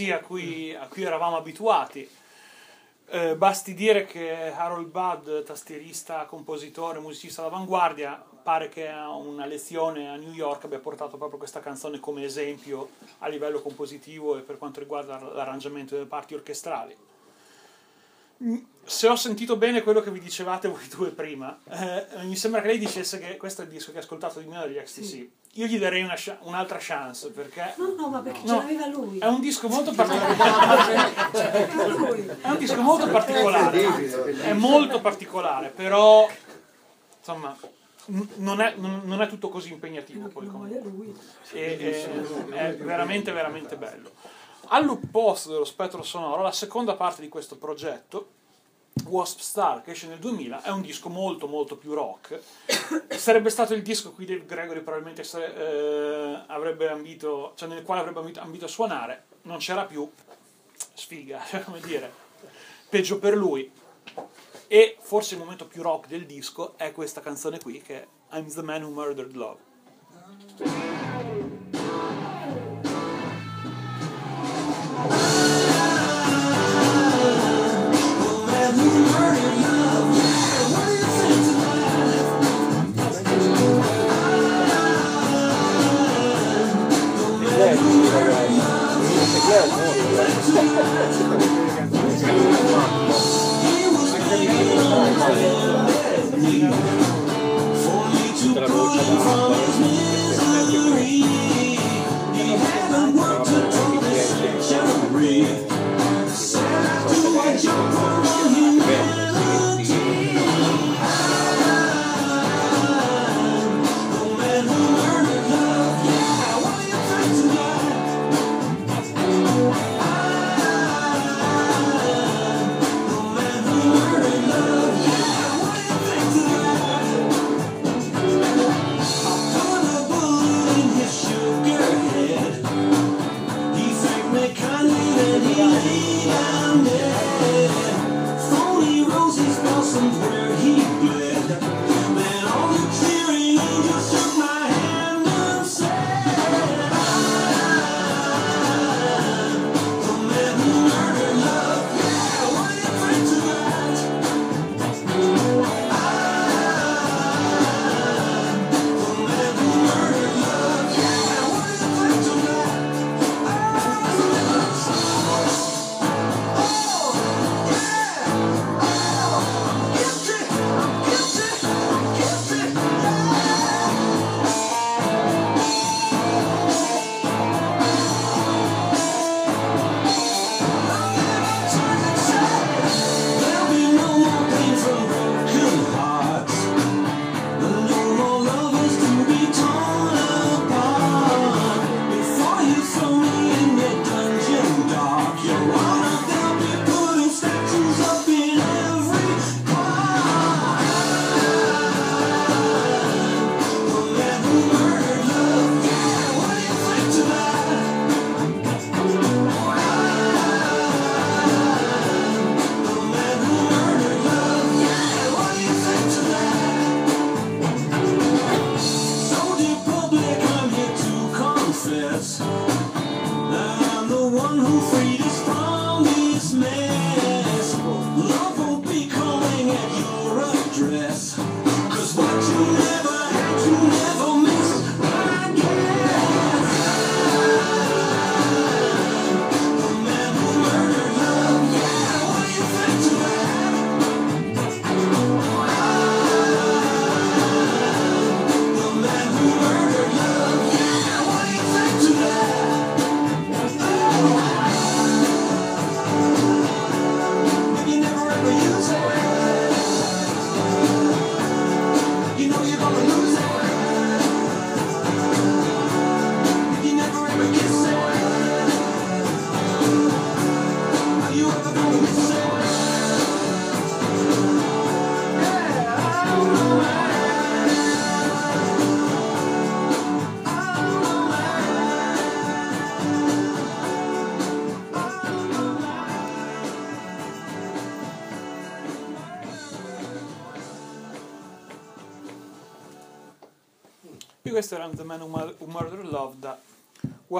XTC a cui, a cui eravamo abituati. Eh, basti dire che Harold Budd, tastierista, compositore, musicista d'avanguardia, pare che a una lezione a New York abbia portato proprio questa canzone come esempio a livello compositivo e per quanto riguarda l'arrangiamento delle parti orchestrali. Se ho sentito bene quello che vi dicevate voi due prima, eh, mi sembra che lei dicesse che questo è il disco che ha ascoltato di meno degli XTC. Io gli darei una un'altra chance perché No, no, ma perché No. ce l'aveva lui. è un disco molto particolare. *laughs* C'aveva lui. È un disco molto particolare, è molto particolare, però insomma non è, non è tutto così impegnativo poi comunque. vuole lui. E- e- è veramente veramente bello. All'opposto dello spettro sonoro, la seconda parte di questo progetto, Wasp Star, che esce nel 2000, è un disco molto molto più rock. Sarebbe stato il disco a cui Dave Gregory probabilmente sare- eh, avrebbe ambito, cioè nel quale avrebbe ambito, ambito a suonare, non c'era più, sfiga, *laughs* cioè, come dire, peggio per lui. E forse il momento più rock del disco è questa canzone qui, che è I'm the Man Who Murdered Love. Thank *laughs* you.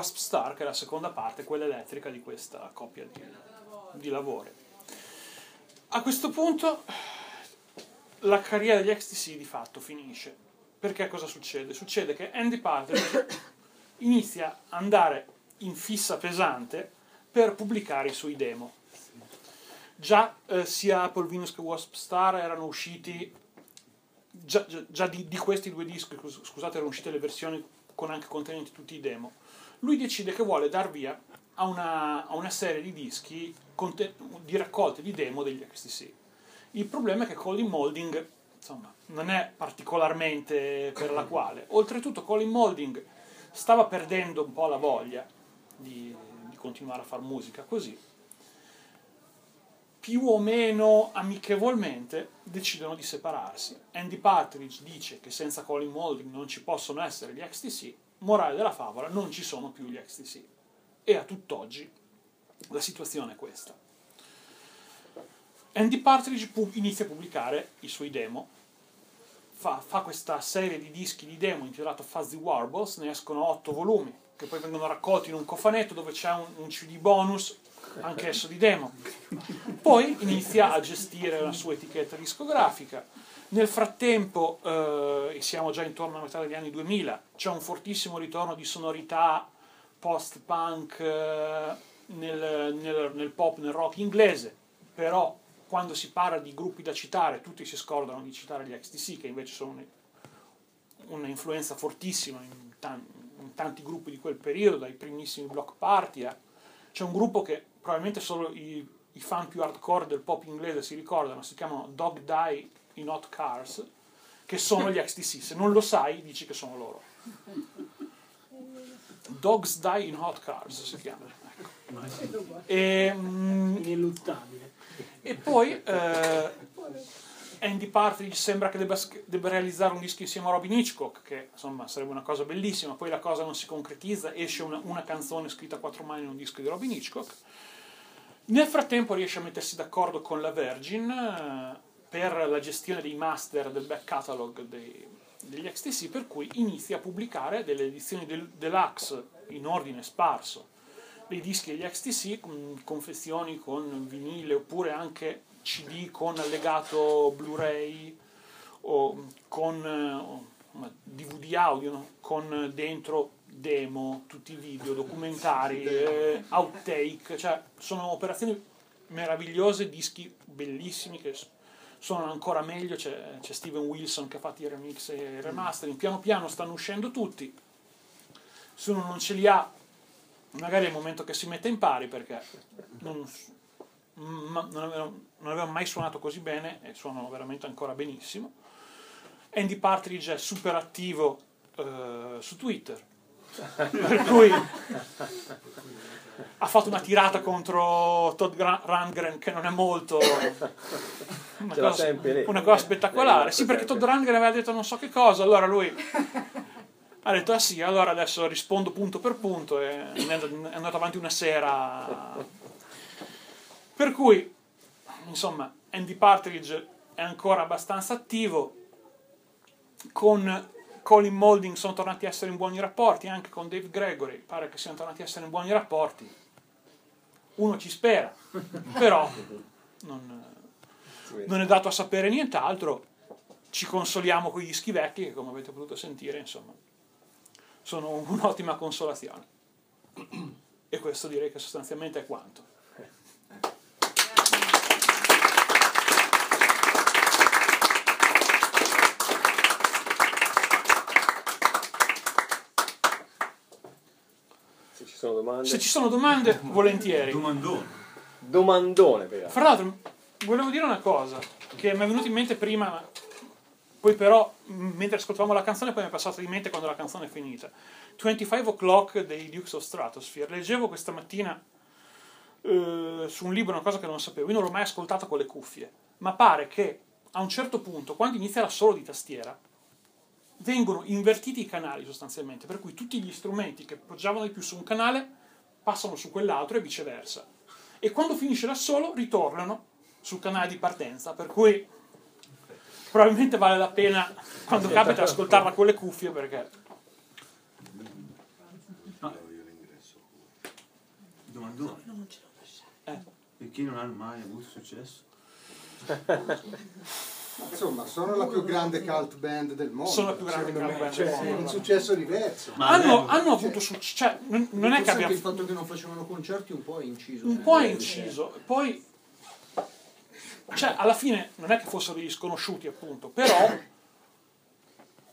Wasp Star, che è la seconda parte, quella elettrica di questa coppia di, di lavori. A questo punto la carriera degli XTC di fatto finisce. Perché cosa succede? Succede che Andy Partridge *coughs* inizia ad andare in fissa pesante per pubblicare i suoi demo. Già eh, sia Apple Venus che Wasp Star erano usciti, già, già- già di, di questi due dischi, scus- scusate, erano uscite le versioni con anche contenenti tutti i demo. Lui decide che vuole dar via a una, a una serie di dischi conte- di raccolte di demo degli XTC. Il problema è che Colin Molding insomma, non è particolarmente per la quale. Oltretutto Colin Molding stava perdendo un po' la voglia di, di continuare a fare musica così. Più o meno amichevolmente decidono di separarsi. Andy Partridge dice che senza Colin Molding non ci possono essere gli XTC, morale della favola, non ci sono più gli XTC. E a tutt'oggi la situazione è questa. Andy Partridge pu- inizia a pubblicare i suoi demo, fa, fa questa serie di dischi di demo intitolato Fuzzy Warbles, ne escono otto volumi, che poi vengono raccolti in un cofanetto dove c'è un, un CD bonus, anch'esso di demo. Poi inizia a gestire la sua etichetta discografica. Nel frattempo, eh, siamo già intorno a metà degli anni 2000, c'è un fortissimo ritorno di sonorità post-punk eh, nel, nel- nel pop, nel rock inglese, però quando si parla di gruppi da citare, tutti si scordano di citare gli XTC, che invece sono un- una influenza fortissima in, tan- in tanti gruppi di quel periodo, dai primissimi block party a... C'è un gruppo che probabilmente solo i, i fan più hardcore del pop inglese si ricordano, si chiamano Dog Die in Hot Cars, che sono gli XTC. Se non lo sai, dici che sono loro. Dogs Die in Hot Cars si chiama. ecco. E, mm, Ineluttabile. e poi eh, Andy Partridge sembra che debba, debba realizzare un disco insieme a Robin Hitchcock, che insomma sarebbe una cosa bellissima, poi la cosa non si concretizza, esce una, una canzone scritta a quattro mani in un disco di Robin Hitchcock. Nel frattempo riesce a mettersi d'accordo con la Virgin eh, per la gestione dei master del back catalog dei- degli XTC, per cui inizia a pubblicare delle edizioni del, deluxe in ordine sparso dei dischi degli XTC, con confezioni con vinile oppure anche CD con allegato Blu-ray o con eh, o, DVD audio no? con dentro demo, tutti i video, documentari, eh, outtake, cioè sono operazioni meravigliose, dischi bellissimi che s- sono ancora meglio, c'è, c'è Steven Wilson che ha fatto i remix e i remastering, piano piano stanno uscendo tutti, se uno non ce li ha magari è il momento che si mette in pari perché non, ma- non avevano, non avevano mai suonato così bene e suonano veramente ancora benissimo. Andy Partridge è super attivo eh, su Twitter, per cui ha fatto una tirata contro Todd Rundgren che non è molto *laughs* una, Ce cosa, sempre lì. una cosa spettacolare. Sì, perché Todd. Rundgren aveva detto non so che cosa, allora lui *laughs* ha detto ah sì, allora adesso rispondo punto per punto e è andato avanti una sera. Per cui, insomma, Andy Partridge è ancora abbastanza attivo, con Colin Molding sono tornati a essere in buoni rapporti, anche con Dave Gregory pare che siano tornati a essere in buoni rapporti. Uno ci spera, *laughs* però non, non è dato a sapere nient'altro. Ci consoliamo con gli dischi vecchi che, come avete potuto sentire, insomma, sono un'ottima consolazione. E questo direi che sostanzialmente è quanto. Sono domande. Se ci sono domande, *laughs* volentieri. Domandone. Domandone, però. Fra l'altro, volevo dire una cosa che mi è venuta in mente prima, ma poi però, mentre ascoltavamo la canzone, poi mi è passata di mente quando la canzone è finita. 25 O'Clock dei Dukes of Stratosphere. Leggevo questa mattina eh, su un libro una cosa che non sapevo. Io non l'ho mai ascoltata con le cuffie, ma pare che a un certo punto, quando inizia l'assolo di tastiera, vengono invertiti i canali sostanzialmente, per cui tutti gli strumenti che poggiavano di più su un canale passano su quell'altro e viceversa. E quando finisce l'assolo ritornano sul canale di partenza, per cui probabilmente vale la pena quando capita ascoltarla con le cuffie perché No, Eh. perché non hanno mai avuto successo? *laughs* Insomma, sono la più grande cult band del mondo. Sono la più grande cult band Cioè, mondo. un successo diverso. Ma hanno, hanno avuto successo, cioè, non, non è che abbia il fatto che non facevano concerti un po' è inciso. un po' è inciso, poi cioè alla fine non è che fossero degli sconosciuti appunto, però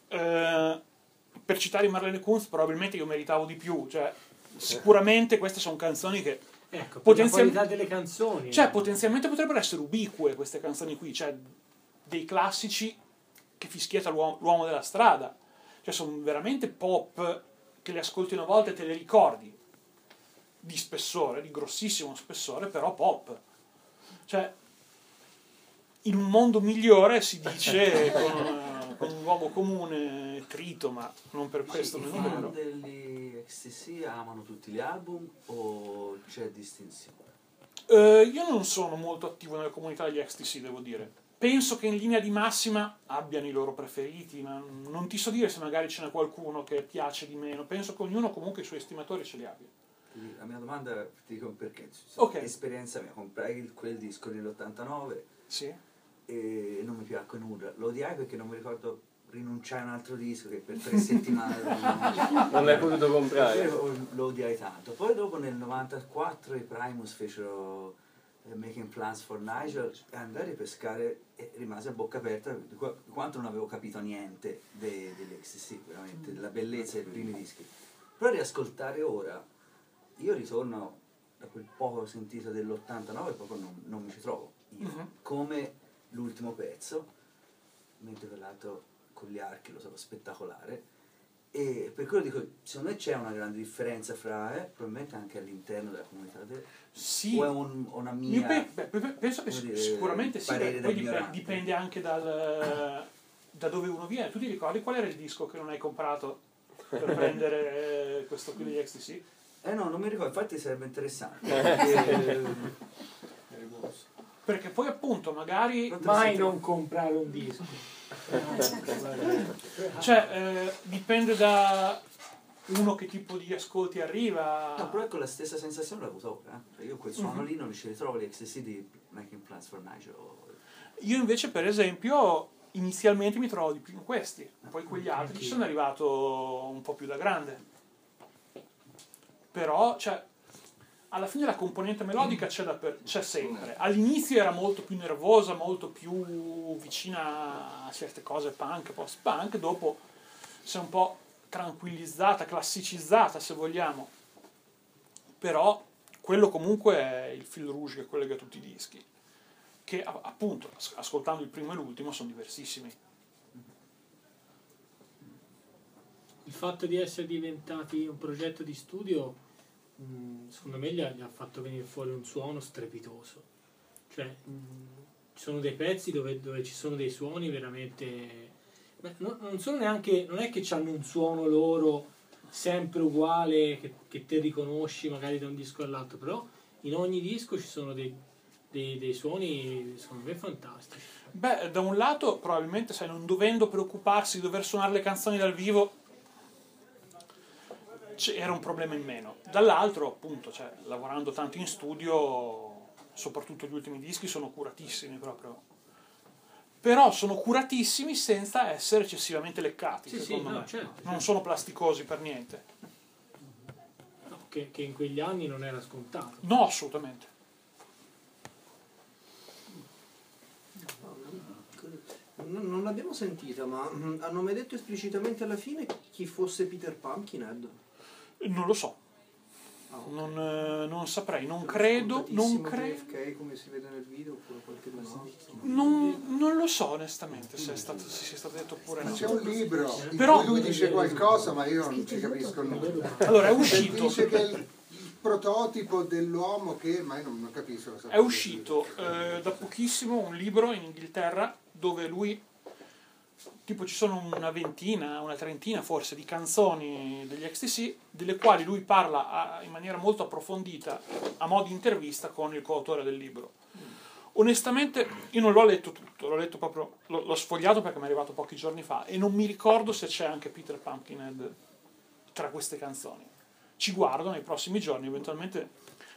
eh, per citare Marlene Kunz probabilmente io meritavo di più, cioè sicuramente queste sono canzoni che Ecco, per Potenzial- la qualità delle canzoni. cioè potenzialmente potrebbero essere ubique queste canzoni qui, cioè dei classici che fischietta l'uomo, l'uomo della strada, cioè sono veramente pop che le ascolti una volta e te le ricordi di spessore, di grossissimo spessore, però pop. Cioè, in un mondo migliore si dice *laughs* con, con un luogo comune trito, ma non per questo I meno fan vero. degli XTC amano tutti gli album o c'è distinzione? Eh, io non sono molto attivo nella comunità degli XTC, devo dire. Penso che in linea di massima abbiano i loro preferiti, ma non ti so dire se magari ce n'è qualcuno che piace di meno. Penso che ognuno comunque i suoi estimatori ce li abbia. La mia domanda ti dico perché. Ok. Esperienza mia, comprai quel disco nell'89 Sì. e non mi piacque nulla. Lo odiai perché non mi ricordo rinunciare a un altro disco che per tre settimane *laughs* non, Non l'hai potuto comprare. Lo, odiai tanto. Poi dopo nel 94 i Primus fecero Making Plans for Nigel e andai a ripescare e rimase a bocca aperta di qua- di quanto non avevo capito niente de- degli XTC, veramente, della bellezza dei primi dischi. Però riascoltare ora, io ritorno da quel poco sentito dell'89 proprio non, non mi ci trovo. Io. Mhm. Come l'ultimo pezzo, mentre quell'altro con gli archi lo trovo spettacolare. E per quello dico, secondo me c'è una grande differenza fra, eh, probabilmente anche all'interno della comunità, de- Sì. o è un- una Io mia... pe- beh, pe- penso che dire, sicuramente sì, beh, poi dip- dipende anche dal, *coughs* da dove uno viene. Tu ti ricordi qual era il disco che non hai comprato per *laughs* prendere eh, questo qui degli XTC? Eh no, non mi ricordo, infatti sarebbe interessante. *laughs* perché, Perché poi appunto magari... Mai non comprare un disco. *laughs* Cioè, eh, dipende da uno che tipo di ascolti arriva. No, però ecco la stessa sensazione l'ho avuta ora. eh. Cioè, io quel suono Mhm. lì non ci ritrovo gli XTC di Making Plans for Nigel. Io invece, per esempio, inizialmente mi trovo di più in questi, poi quegli altri ci sono arrivato un po' più da grande. Però, cioè, alla fine la componente melodica c'è, dapper- c'è sempre. All'inizio era molto più nervosa, molto più vicina a certe cose punk, post-punk, dopo si è un po' tranquillizzata, classicizzata se vogliamo. Però quello comunque è il fil rouge che collega tutti i dischi che appunto as- ascoltando il primo e l'ultimo sono diversissimi. Il fatto di essere diventati un progetto di studio, mh, secondo me gli ha, fatto venire fuori un suono strepitoso. Cioè, mh, ci sono dei pezzi dove, dove ci sono dei suoni veramente... Non, non sono neanche... Non è che hanno un suono loro sempre uguale, che, che te riconosci magari da un disco all'altro, però in ogni disco ci sono dei, dei, dei suoni, secondo me, fantastici. Beh, da un lato probabilmente sai, non dovendo preoccuparsi di dover suonare le canzoni dal vivo c'era un problema in meno. Dall'altro, appunto, cioè, lavorando tanto in studio, soprattutto gli ultimi dischi sono curatissimi proprio. Però sono curatissimi senza essere eccessivamente leccati, Sì, sì, secondo no, me. certo, Non certo. sono plasticosi per niente. No, che, che in quegli anni non era scontato. No, assolutamente. Non, non l'abbiamo sentita, ma mm, hanno mai detto esplicitamente alla fine chi fosse Peter Pumpkinhead? Non lo so. Ah, ok. Non, eh, non saprei, non credo, non credo. Come si vede nel video oppure qualche no? Non, non lo so onestamente se è stato, se sia stato detto oppure no. C'è un libro in Però- cui lui dice qualcosa, ma io non ci capisco nulla. Allora, è Cioè, uscito, Dice che il, il prototipo dell'uomo che, ma io non, non capisco è uscito eh, da pochissimo un libro in Inghilterra dove lui, tipo ci sono una ventina, una trentina forse di canzoni degli XTC, delle quali lui parla a- in maniera molto approfondita, a mo' di intervista con il coautore del libro. Onestamente io non l'ho letto tutto, l'ho letto proprio, l'ho, l'ho sfogliato perché mi è arrivato pochi giorni fa e non mi ricordo se c'è anche Peter Pumpkinhead tra queste canzoni. Ci guardo nei prossimi giorni, eventualmente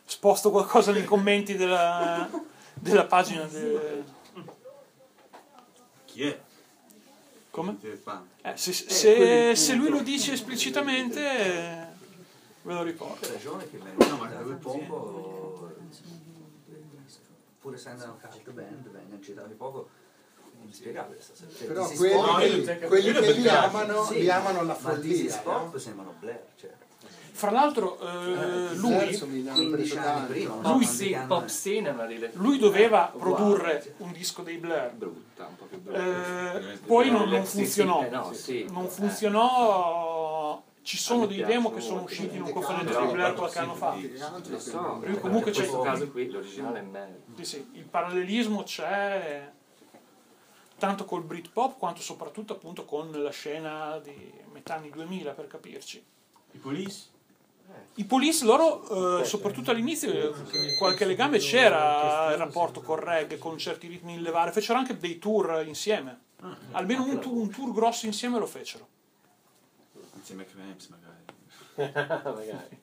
sposto qualcosa nei commenti della, della pagina. del- Chi è? Come? Eh, se, è se- se lui lo dice esplicitamente, eh, ve lo ragione che vengono citati poco, pur essendo una cult band, vengono citati poco, inspiegabile. Cioè, Però quelli, che- quelli che li amano, Sì, li amano alla Ma Dizzy follia. Spot sembrano Blair, cioè. Fra l'altro, eh, lui, 15 anni prima, no? lui, Non sì, una delle lui doveva produrre un disco dei Blair. Brutta, un po' più brutta. Eh, poi non, non Sì, sì, funzionò. eh, no, sì. Non Eh. funzionò. Ci sono A me dei demo che sono usciti in un però, dei Blair qualche anno fa. Lui comunque in c'è questo caso qui l'originale è meglio. Sì, sì, il parallelismo c'è tanto col Britpop quanto soprattutto appunto con la scena di metà anni 2000 per capirci. I Police? I Police loro, eh, soprattutto all'inizio, eh, qualche legame c'era il rapporto con reggae, con certi ritmi in levare, fecero anche dei tour insieme. Almeno un tour, un tour grosso insieme lo fecero. Insieme a Cramps magari. *laughs* Magari.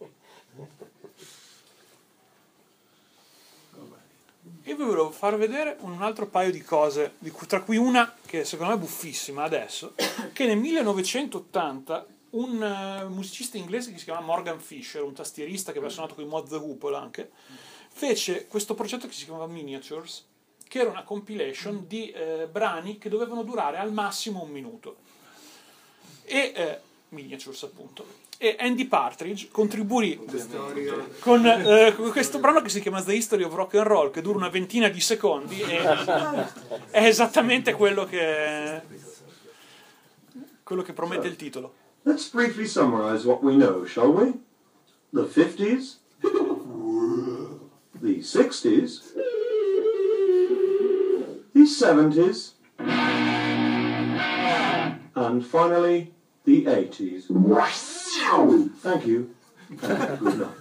Io vi volevo far vedere un altro paio di cose, di cui- tra cui una che secondo me è buffissima adesso, che nel 1980 un eh, musicista inglese che si chiama Morgan Fisher, un tastierista che aveva suonato con i Mod the Hoople anche, fece questo progetto che si chiamava Miniatures, che era una compilation di eh, brani che dovevano durare al massimo un minuto. E eh, Miniatures appunto. E Andy Partridge contribuì con eh, con questo brano che si chiama The History of Rock and Roll, che dura una ventina di secondi e è esattamente quello che, quello che promette il titolo. Let's briefly summarize what we know, shall we? The 50s, the 60s, the 70s, and finally the 80s. Thank you. and good night.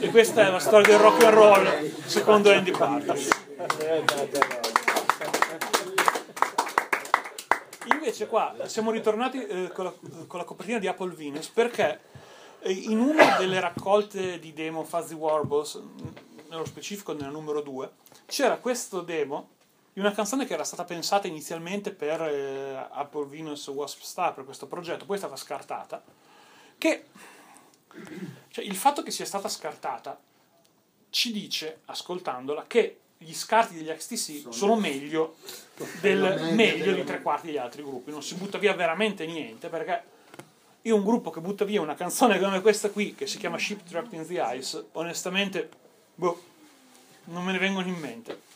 E questa è la storia del rock and roll secondo Andy Partridge. Invece qua siamo ritornati eh, con, la, con la copertina di Apple Venus perché eh, in una delle raccolte di demo Fuzzy Warbles, nello specifico nella numero 2, c'era questo demo di una canzone che era stata pensata inizialmente per eh, Apple Venus Wasp Star, per questo progetto, poi è stata scartata, che cioè, il fatto che sia stata scartata ci dice, ascoltandola, che gli scarti degli XTC sono, meglio, del, meglio di tre quarti degli altri gruppi. Non si butta via veramente niente perché io un gruppo che butta via una canzone come questa qui, che si chiama Ship Trapped in the Ice, onestamente, boh, non me ne vengono in mente.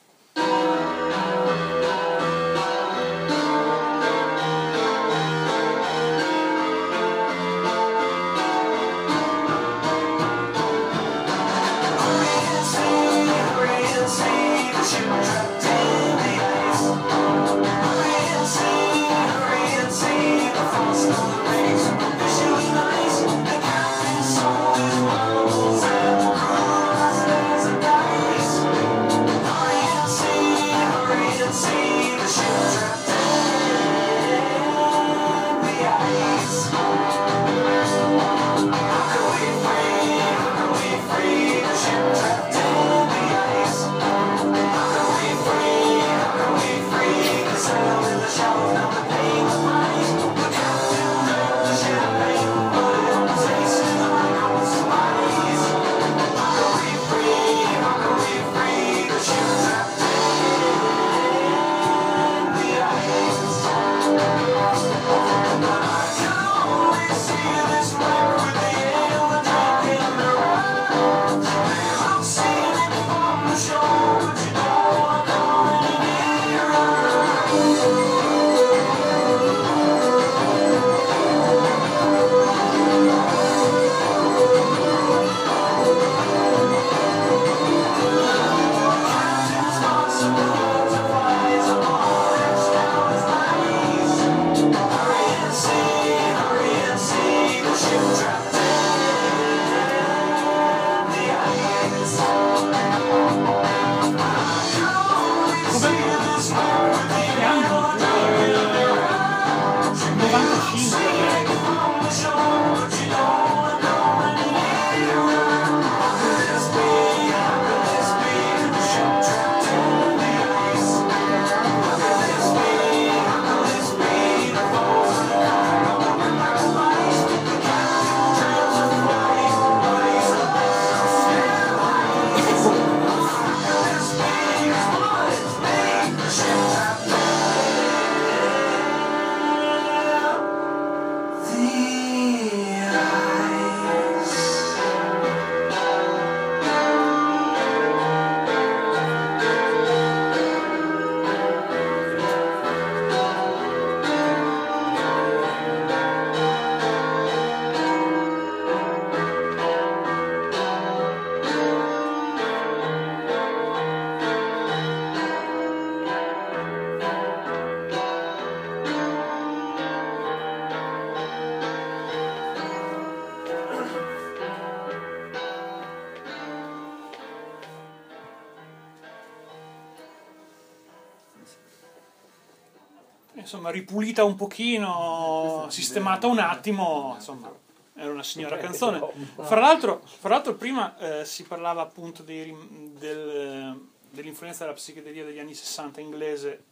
Insomma, ripulita un pochino, sistemata un attimo, insomma, era una signora canzone. *laughs* Fra l'altro, fra l'altro prima eh, si parlava appunto dei del- dell'influenza della psichedelia degli anni 60 inglese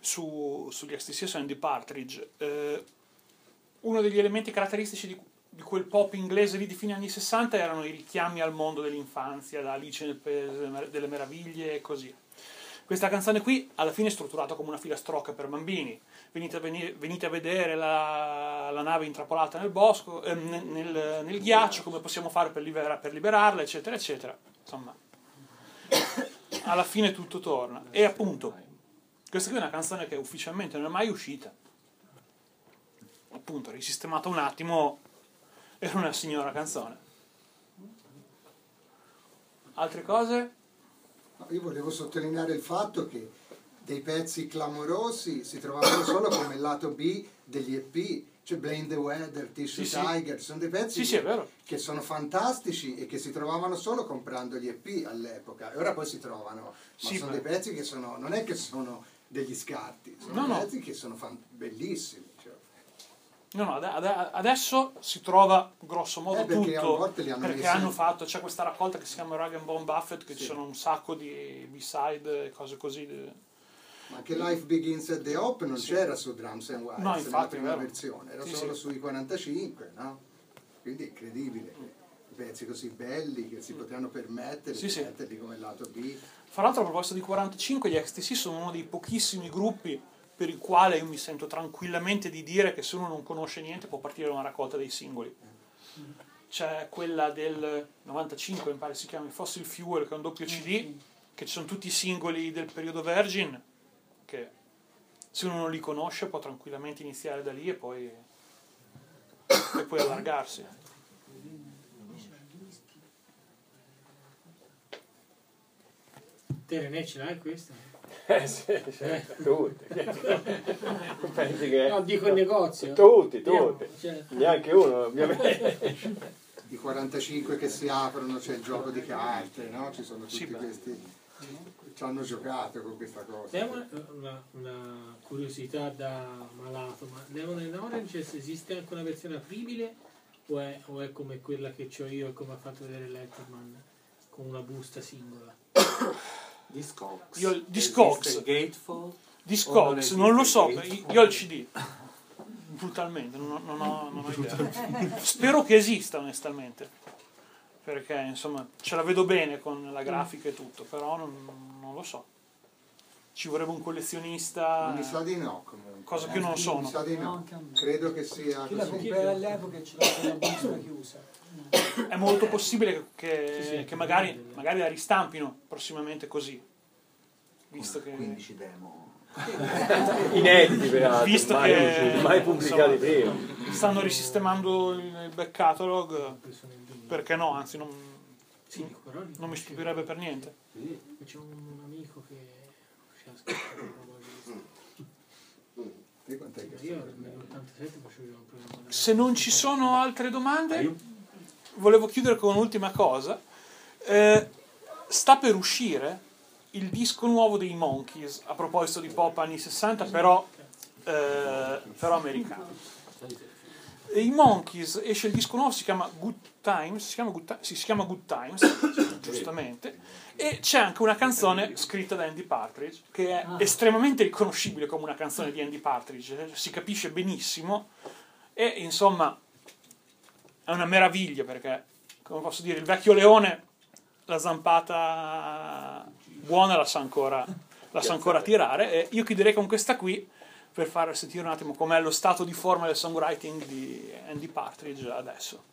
su, sugli XTC su Andy Partridge. Eh, uno degli elementi caratteristici di, di quel pop inglese lì di fine anni 60 erano i richiami al mondo dell'infanzia, da Alice nel Paese delle Meraviglie e così. Questa canzone qui alla fine è strutturata come una filastrocca per bambini. Venite a, veni- venite a vedere la, la nave intrappolata nel bosco, eh, nel- nel ghiaccio, come possiamo fare per, libera- per liberarla, eccetera, eccetera. Insomma, alla fine tutto torna. E appunto, questa qui è una canzone che ufficialmente non è mai uscita. Appunto, risistemata un attimo, era una signora canzone. Altre cose? No, Io volevo sottolineare il fatto che dei pezzi clamorosi si trovavano solo come lato B degli EP, cioè Blame the Weather, Tissue Sì, sì. Tiger, sono dei pezzi Sì, sì, vero. che sono fantastici e che si trovavano solo comprando gli EP all'epoca e ora poi si trovano, ma Sì, sono ma- dei pezzi che sono, non è che sono degli scarti, sono No, no. pezzi che sono fan- bellissimi. No, no, ade- ade- adesso si trova grosso modo Eh, perché tutto hanno perché hanno fatto, c'è questa raccolta che si chiama Rag and Bone Buffett che ci sono un sacco di B-side e cose così. Ma anche Life Begins at the Hop non c'era su Drums and Wires No, nella infatti, prima è vero. versione, era Sì, solo sì. sui 45, no? Quindi è incredibile che pezzi così belli che si potevano permettere Sì, di sì. metterli come lato B. Fra l'altro a proposito di 45, gli XTC sono uno dei pochissimi gruppi per il quale io mi sento tranquillamente di dire che se uno non conosce niente può partire da una raccolta dei singoli. C'è quella del 95, mi pare si chiami Fossil Fuel, che è un doppio CD, che ci sono tutti i singoli del periodo Virgin, che se uno non li conosce può tranquillamente iniziare da lì e poi, e poi allargarsi. Te René ce l'hai questa? Eh sì, sì, tutti. *laughs* Pensi che... No, dico il negozio. Tutti, tutti. cioè- Neanche uno, ovviamente. I 45 che si aprono, c'è il gioco di carte, no? Ci sono tutti Sì, questi ci hanno giocato con questa cosa. Demon, una, una curiosità da malato, ma Demon and Orange esiste anche una versione apribile o è, o è come quella che ho io e come ha fatto vedere Letterman con una busta singola? *coughs* Discogs. Io? O non Discogs, esiste non lo so, Gateful? io ho il CD. Brutalmente, non ho, non ho- non ho idea. Spero che esista onestamente. Perché insomma ce la vedo bene con la grafica e tutto, però non, non lo so. Ci vorrebbe un collezionista. Mi sa di no comunque. Cosa che non Mi sono. sa di No, no. anche a me. Credo che sia Chi la comprerà all'epoca e ce l'ha con la busta chiusa. È molto possibile che, che- Sì, sì, che magari, magari la ristampino prossimamente così. Visto che. 15 demo. *laughs* Inediti peraltro, Visto mai, che, mai pubblicati prima. Stanno risistemando il back catalog, perché no, anzi non, Sì, non mi stupirebbe per niente. C'è un amico che ci ha scritto una roba di- Te quant'è che Io sei? nell'87 facevo un programma. Se non ci sono altre domande, volevo chiudere con un'ultima cosa. Eh, sta per uscire il disco nuovo dei Monkeys, a proposito di pop anni 60, però, eh, però americano. I Monkeys esce il disco nuovo, si chiama Good Times, si chiama Good, Ti- sì, si chiama Good Times, *coughs* giustamente, e c'è anche una canzone scritta da Andy Partridge, che è estremamente riconoscibile come una canzone di Andy Partridge, si capisce benissimo, e insomma è una meraviglia perché, come posso dire, il vecchio leone la zampata buona la sa ancora, la sa ancora tirare e io chiuderei con questa qui per far sentire un attimo com'è lo stato di forma del songwriting di Andy Partridge adesso.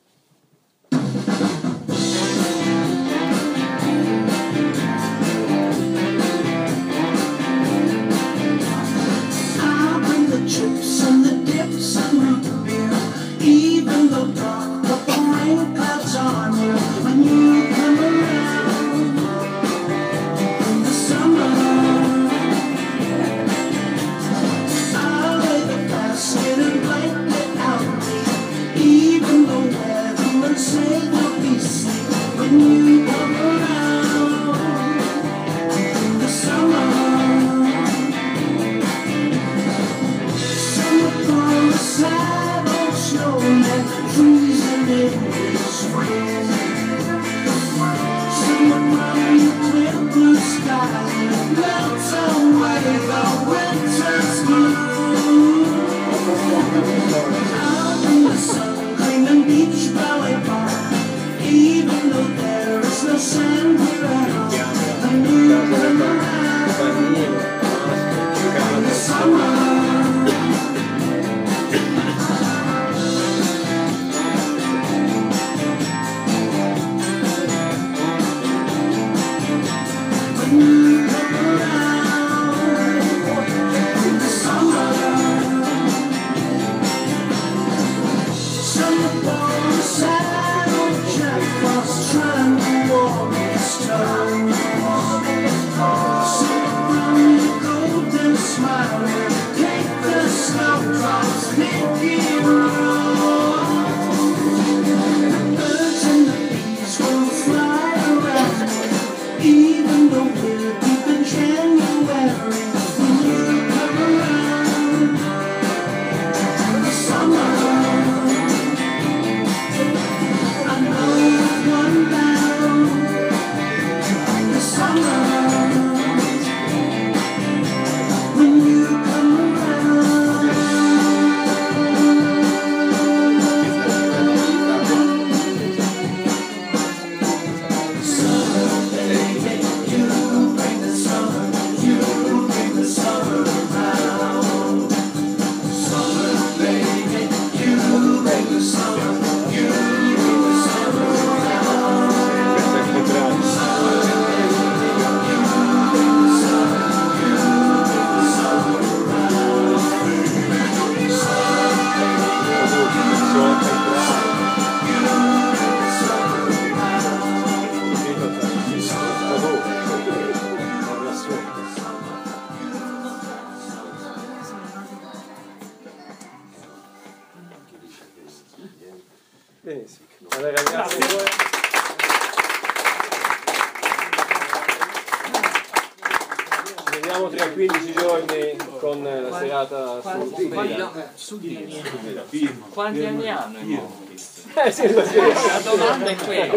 domanda è quella,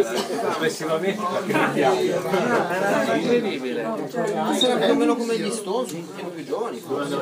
espressivamente incredibile. Cioè, Sarebbe almeno come gli Stones, più giovani.